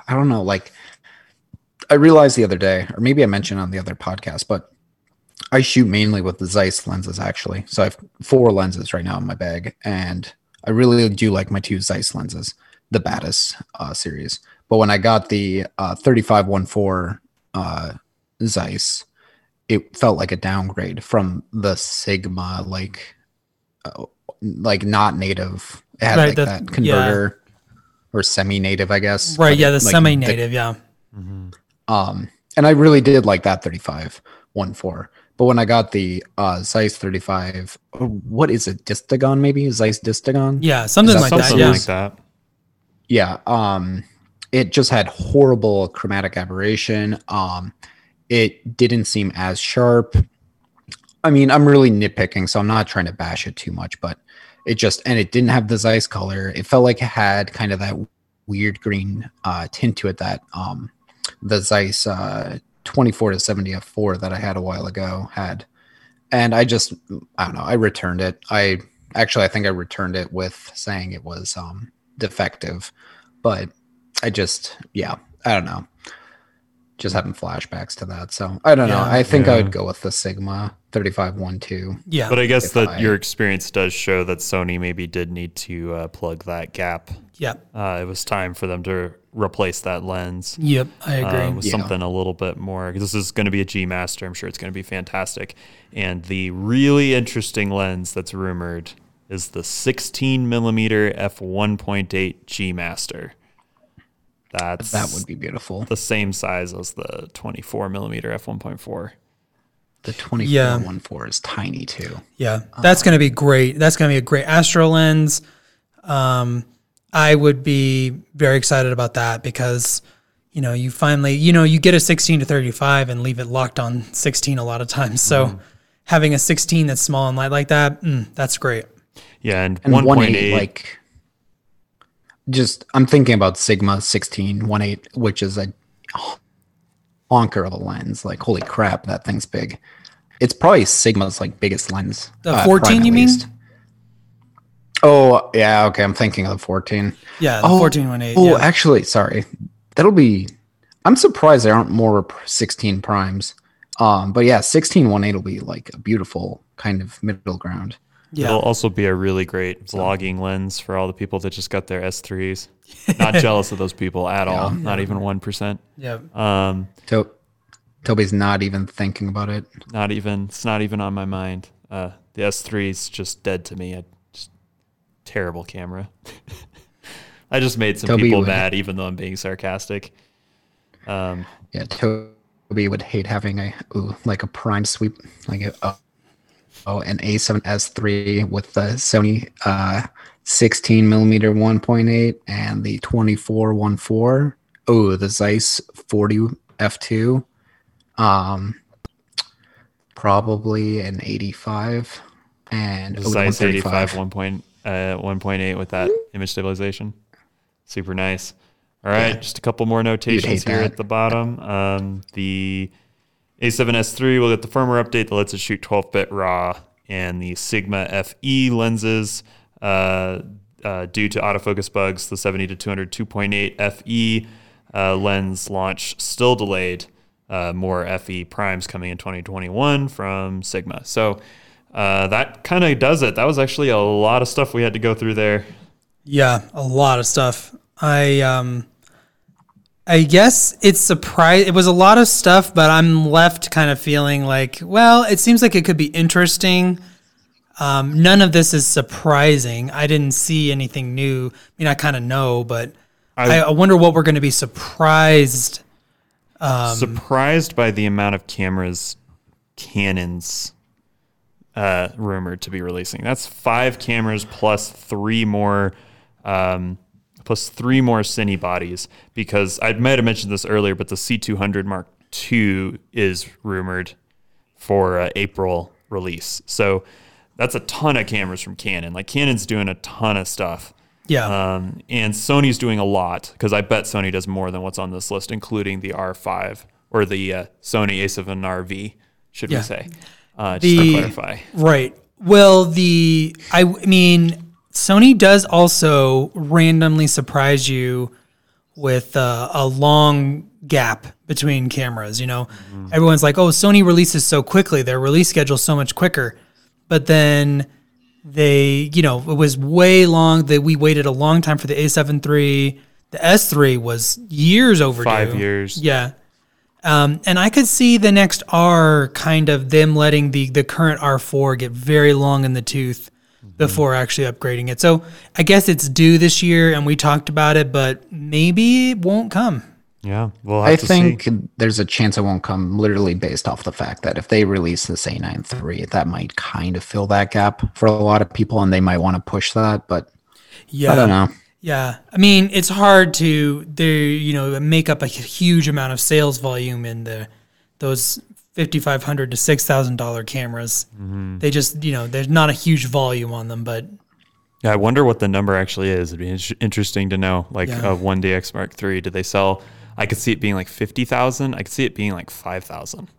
I don't know. Like, I realized the other day, or maybe I mentioned on the other podcast, but I shoot mainly with the Zeiss lenses actually. So I have four lenses right now in my bag, and I really do like my two Zeiss lenses, the Batis uh, series. But when I got the uh, 3514 uh, Zeiss, it felt like a downgrade from the Sigma, like uh, like not native. It had Right, like the- that converter or semi-native, I guess. Right. but Yeah. The like, semi native. Yeah. um, and I really did like that 35 one four. But when I got the uh, Zeiss 35, oh, what is it? Distagon maybe? Zeiss Distagon? Yeah. Something that like something that. Something Yeah. like that. Yeah. Um, it just had horrible chromatic aberration. Um, it didn't seem as sharp. I mean, I'm really nitpicking, so I'm not trying to bash it too much, but it just and it didn't have the Zeiss color. It felt like it had kind of that weird green uh, tint to it that um, the Zeiss uh, 24 to 70 f4 that I had a while ago had. And I just, I don't know, I returned it. I actually, I think I returned it with saying it was um, defective, but I just, yeah, I don't know. Just having flashbacks to that. So I don't know. I think I would go with the Sigma 3512. Yeah. But I guess that I- your experience does show that Sony maybe did need to uh, plug that gap. yeah. Uh, it was time for them to replace that lens. Yep. I agree. uh, with Yeah. something a little bit more. This is going to be a G Master. I'm sure it's going to be fantastic. And the really interesting lens that's rumored is the 16 millimeter f 1.8 G Master. That's That would be beautiful. the same size as the 24 millimeter f 1.4. The 24 Yeah. 14 is tiny too. Yeah, that's going to be great. That's going to be a great Astro lens. Um, I would be very excited about that because, you know, you finally, you know, you get a 16 to 35 and leave it locked on 16 a lot of times. So having a 16 that's small and light like that, mm, that's great. Yeah, and, And 1.8 1.8 like just I'm thinking about Sigma 16 1.8 which is a honker of a lens. Like holy crap, that thing's big. It's probably Sigma's like biggest lens. The uh, 14 prime you mean? least. Oh, yeah, okay, I'm thinking of the 14. Yeah, the Oh, 14.18. Oh, yeah. actually, sorry. That'll be I'm surprised there aren't more 16 primes. Um, but yeah, 16 1.8 will be like a beautiful kind of middle ground. Yeah. It'll also be a really great vlogging lens for all the people that just got their S3s. Not jealous of those people at all. Not even 1%. yeah. Um, To- Toby's not even thinking about it. not even it's not even on my mind. Uh, the S3 is just dead to me. I just terrible camera. I just made some Toby people would- mad, even though I'm being sarcastic. Um, Yeah, Toby would hate having a ooh, like a prime sweep, like a oh, oh an A7S3 with the Sony uh 16 millimeter 1.8 and the 24 14. Oh, the Zeiss 40 f2. Um, probably an 85 and the Zeiss 85 1. Point, uh, 1.8 with that image stabilization. Super nice. All right, Yeah. just a couple more notations here that. at the bottom. Um, the A7S3 will get the firmware update that lets it shoot 12 bit RAW, and the Sigma FE lenses. Uh, uh, due to autofocus bugs, the 70 to 200 2.8 FE uh, lens launch still delayed. Uh, more FE primes coming in 2021 from Sigma. So uh, that kind of does it. That was actually a lot of stuff we had to go through there. Yeah, a lot of stuff. I um I guess it's surprise it was a lot of stuff, but I'm left kind of feeling like, well, it seems like it could be interesting. Um, none of this is surprising. I didn't see anything new. I mean, I kind of know, but I, I, wonder what we're going to be surprised. Um, surprised by the amount of cameras Canon's uh, rumored to be releasing. That's five cameras plus three more, um, plus three more Cine bodies. Because I might have mentioned this earlier, but the C200 Mark II is rumored for uh, April release. So that's a ton of cameras from Canon. Like Canon's doing a ton of stuff. Yeah. Um, and Sony's doing a lot because I bet Sony does more than what's on this list, including the R5 or the uh, Sony A7RV, should yeah. we say? Uh, just the, to clarify. Right. Well, the I mean, Sony does also randomly surprise you with uh, a long gap between cameras. You know, mm-hmm. everyone's like, "Oh, Sony releases so quickly; their release schedule so much quicker," but then they, you know, it was way long. That we waited a long time for the A7 III. The S3 was years overdue. Five years. Yeah. Um, and I could see the next R kind of them letting the the current R4 get very long in the tooth. Before actually upgrading it. So I guess it's due this year, and we talked about it, but maybe it won't come. Yeah, well, I think see. there's a chance it won't come. Literally based off the fact that if they release this A9 III, that might kind of fill that gap for a lot of people, and they might want to push that. But yeah, I don't know. Yeah, I mean it's hard to there you know make up a huge amount of sales volume in the those fifty five hundred to six thousand dollar cameras. Mm-hmm. They just you know there's not a huge volume on them, but yeah, I wonder what the number actually is. It'd be interesting to know. Like yeah. a one DX Mark III, did they sell? I could see it being like fifty thousand. I could see it being like five thousand.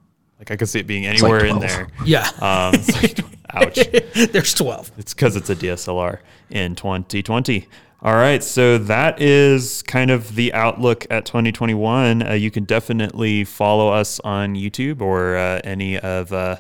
Like I could see it being anywhere like in there. Yeah. Um, like, ouch. There's twelve. It's because it's a DSLR in 2020. All right, so that is kind of the outlook at 2021. Uh, you can definitely follow us on YouTube or uh, any of uh,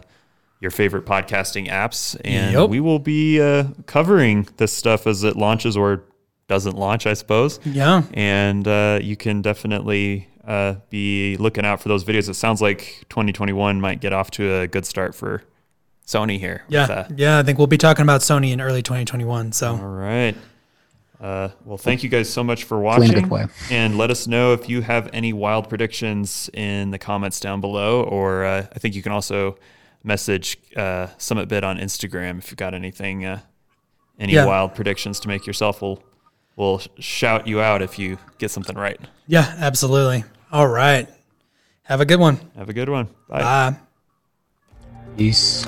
your favorite podcasting apps, and yep. we will be uh, covering this stuff as it launches or doesn't launch, I suppose. Yeah, and uh, you can definitely uh, be looking out for those videos. It sounds like 2021 might get off to a good start for Sony here. Yeah, yeah, I think we'll be talking about Sony in early 2021. So, all right. Uh, well, thank you guys so much for watching. And let us know if you have any wild predictions in the comments down below. Or uh, I think you can also message uh, Summit Bit on Instagram if you've got anything, uh, any yeah. wild predictions to make yourself. We'll, we'll shout you out if you get something right. Yeah, absolutely. All right. Have a good one. Have a good one. Bye. Bye. Peace.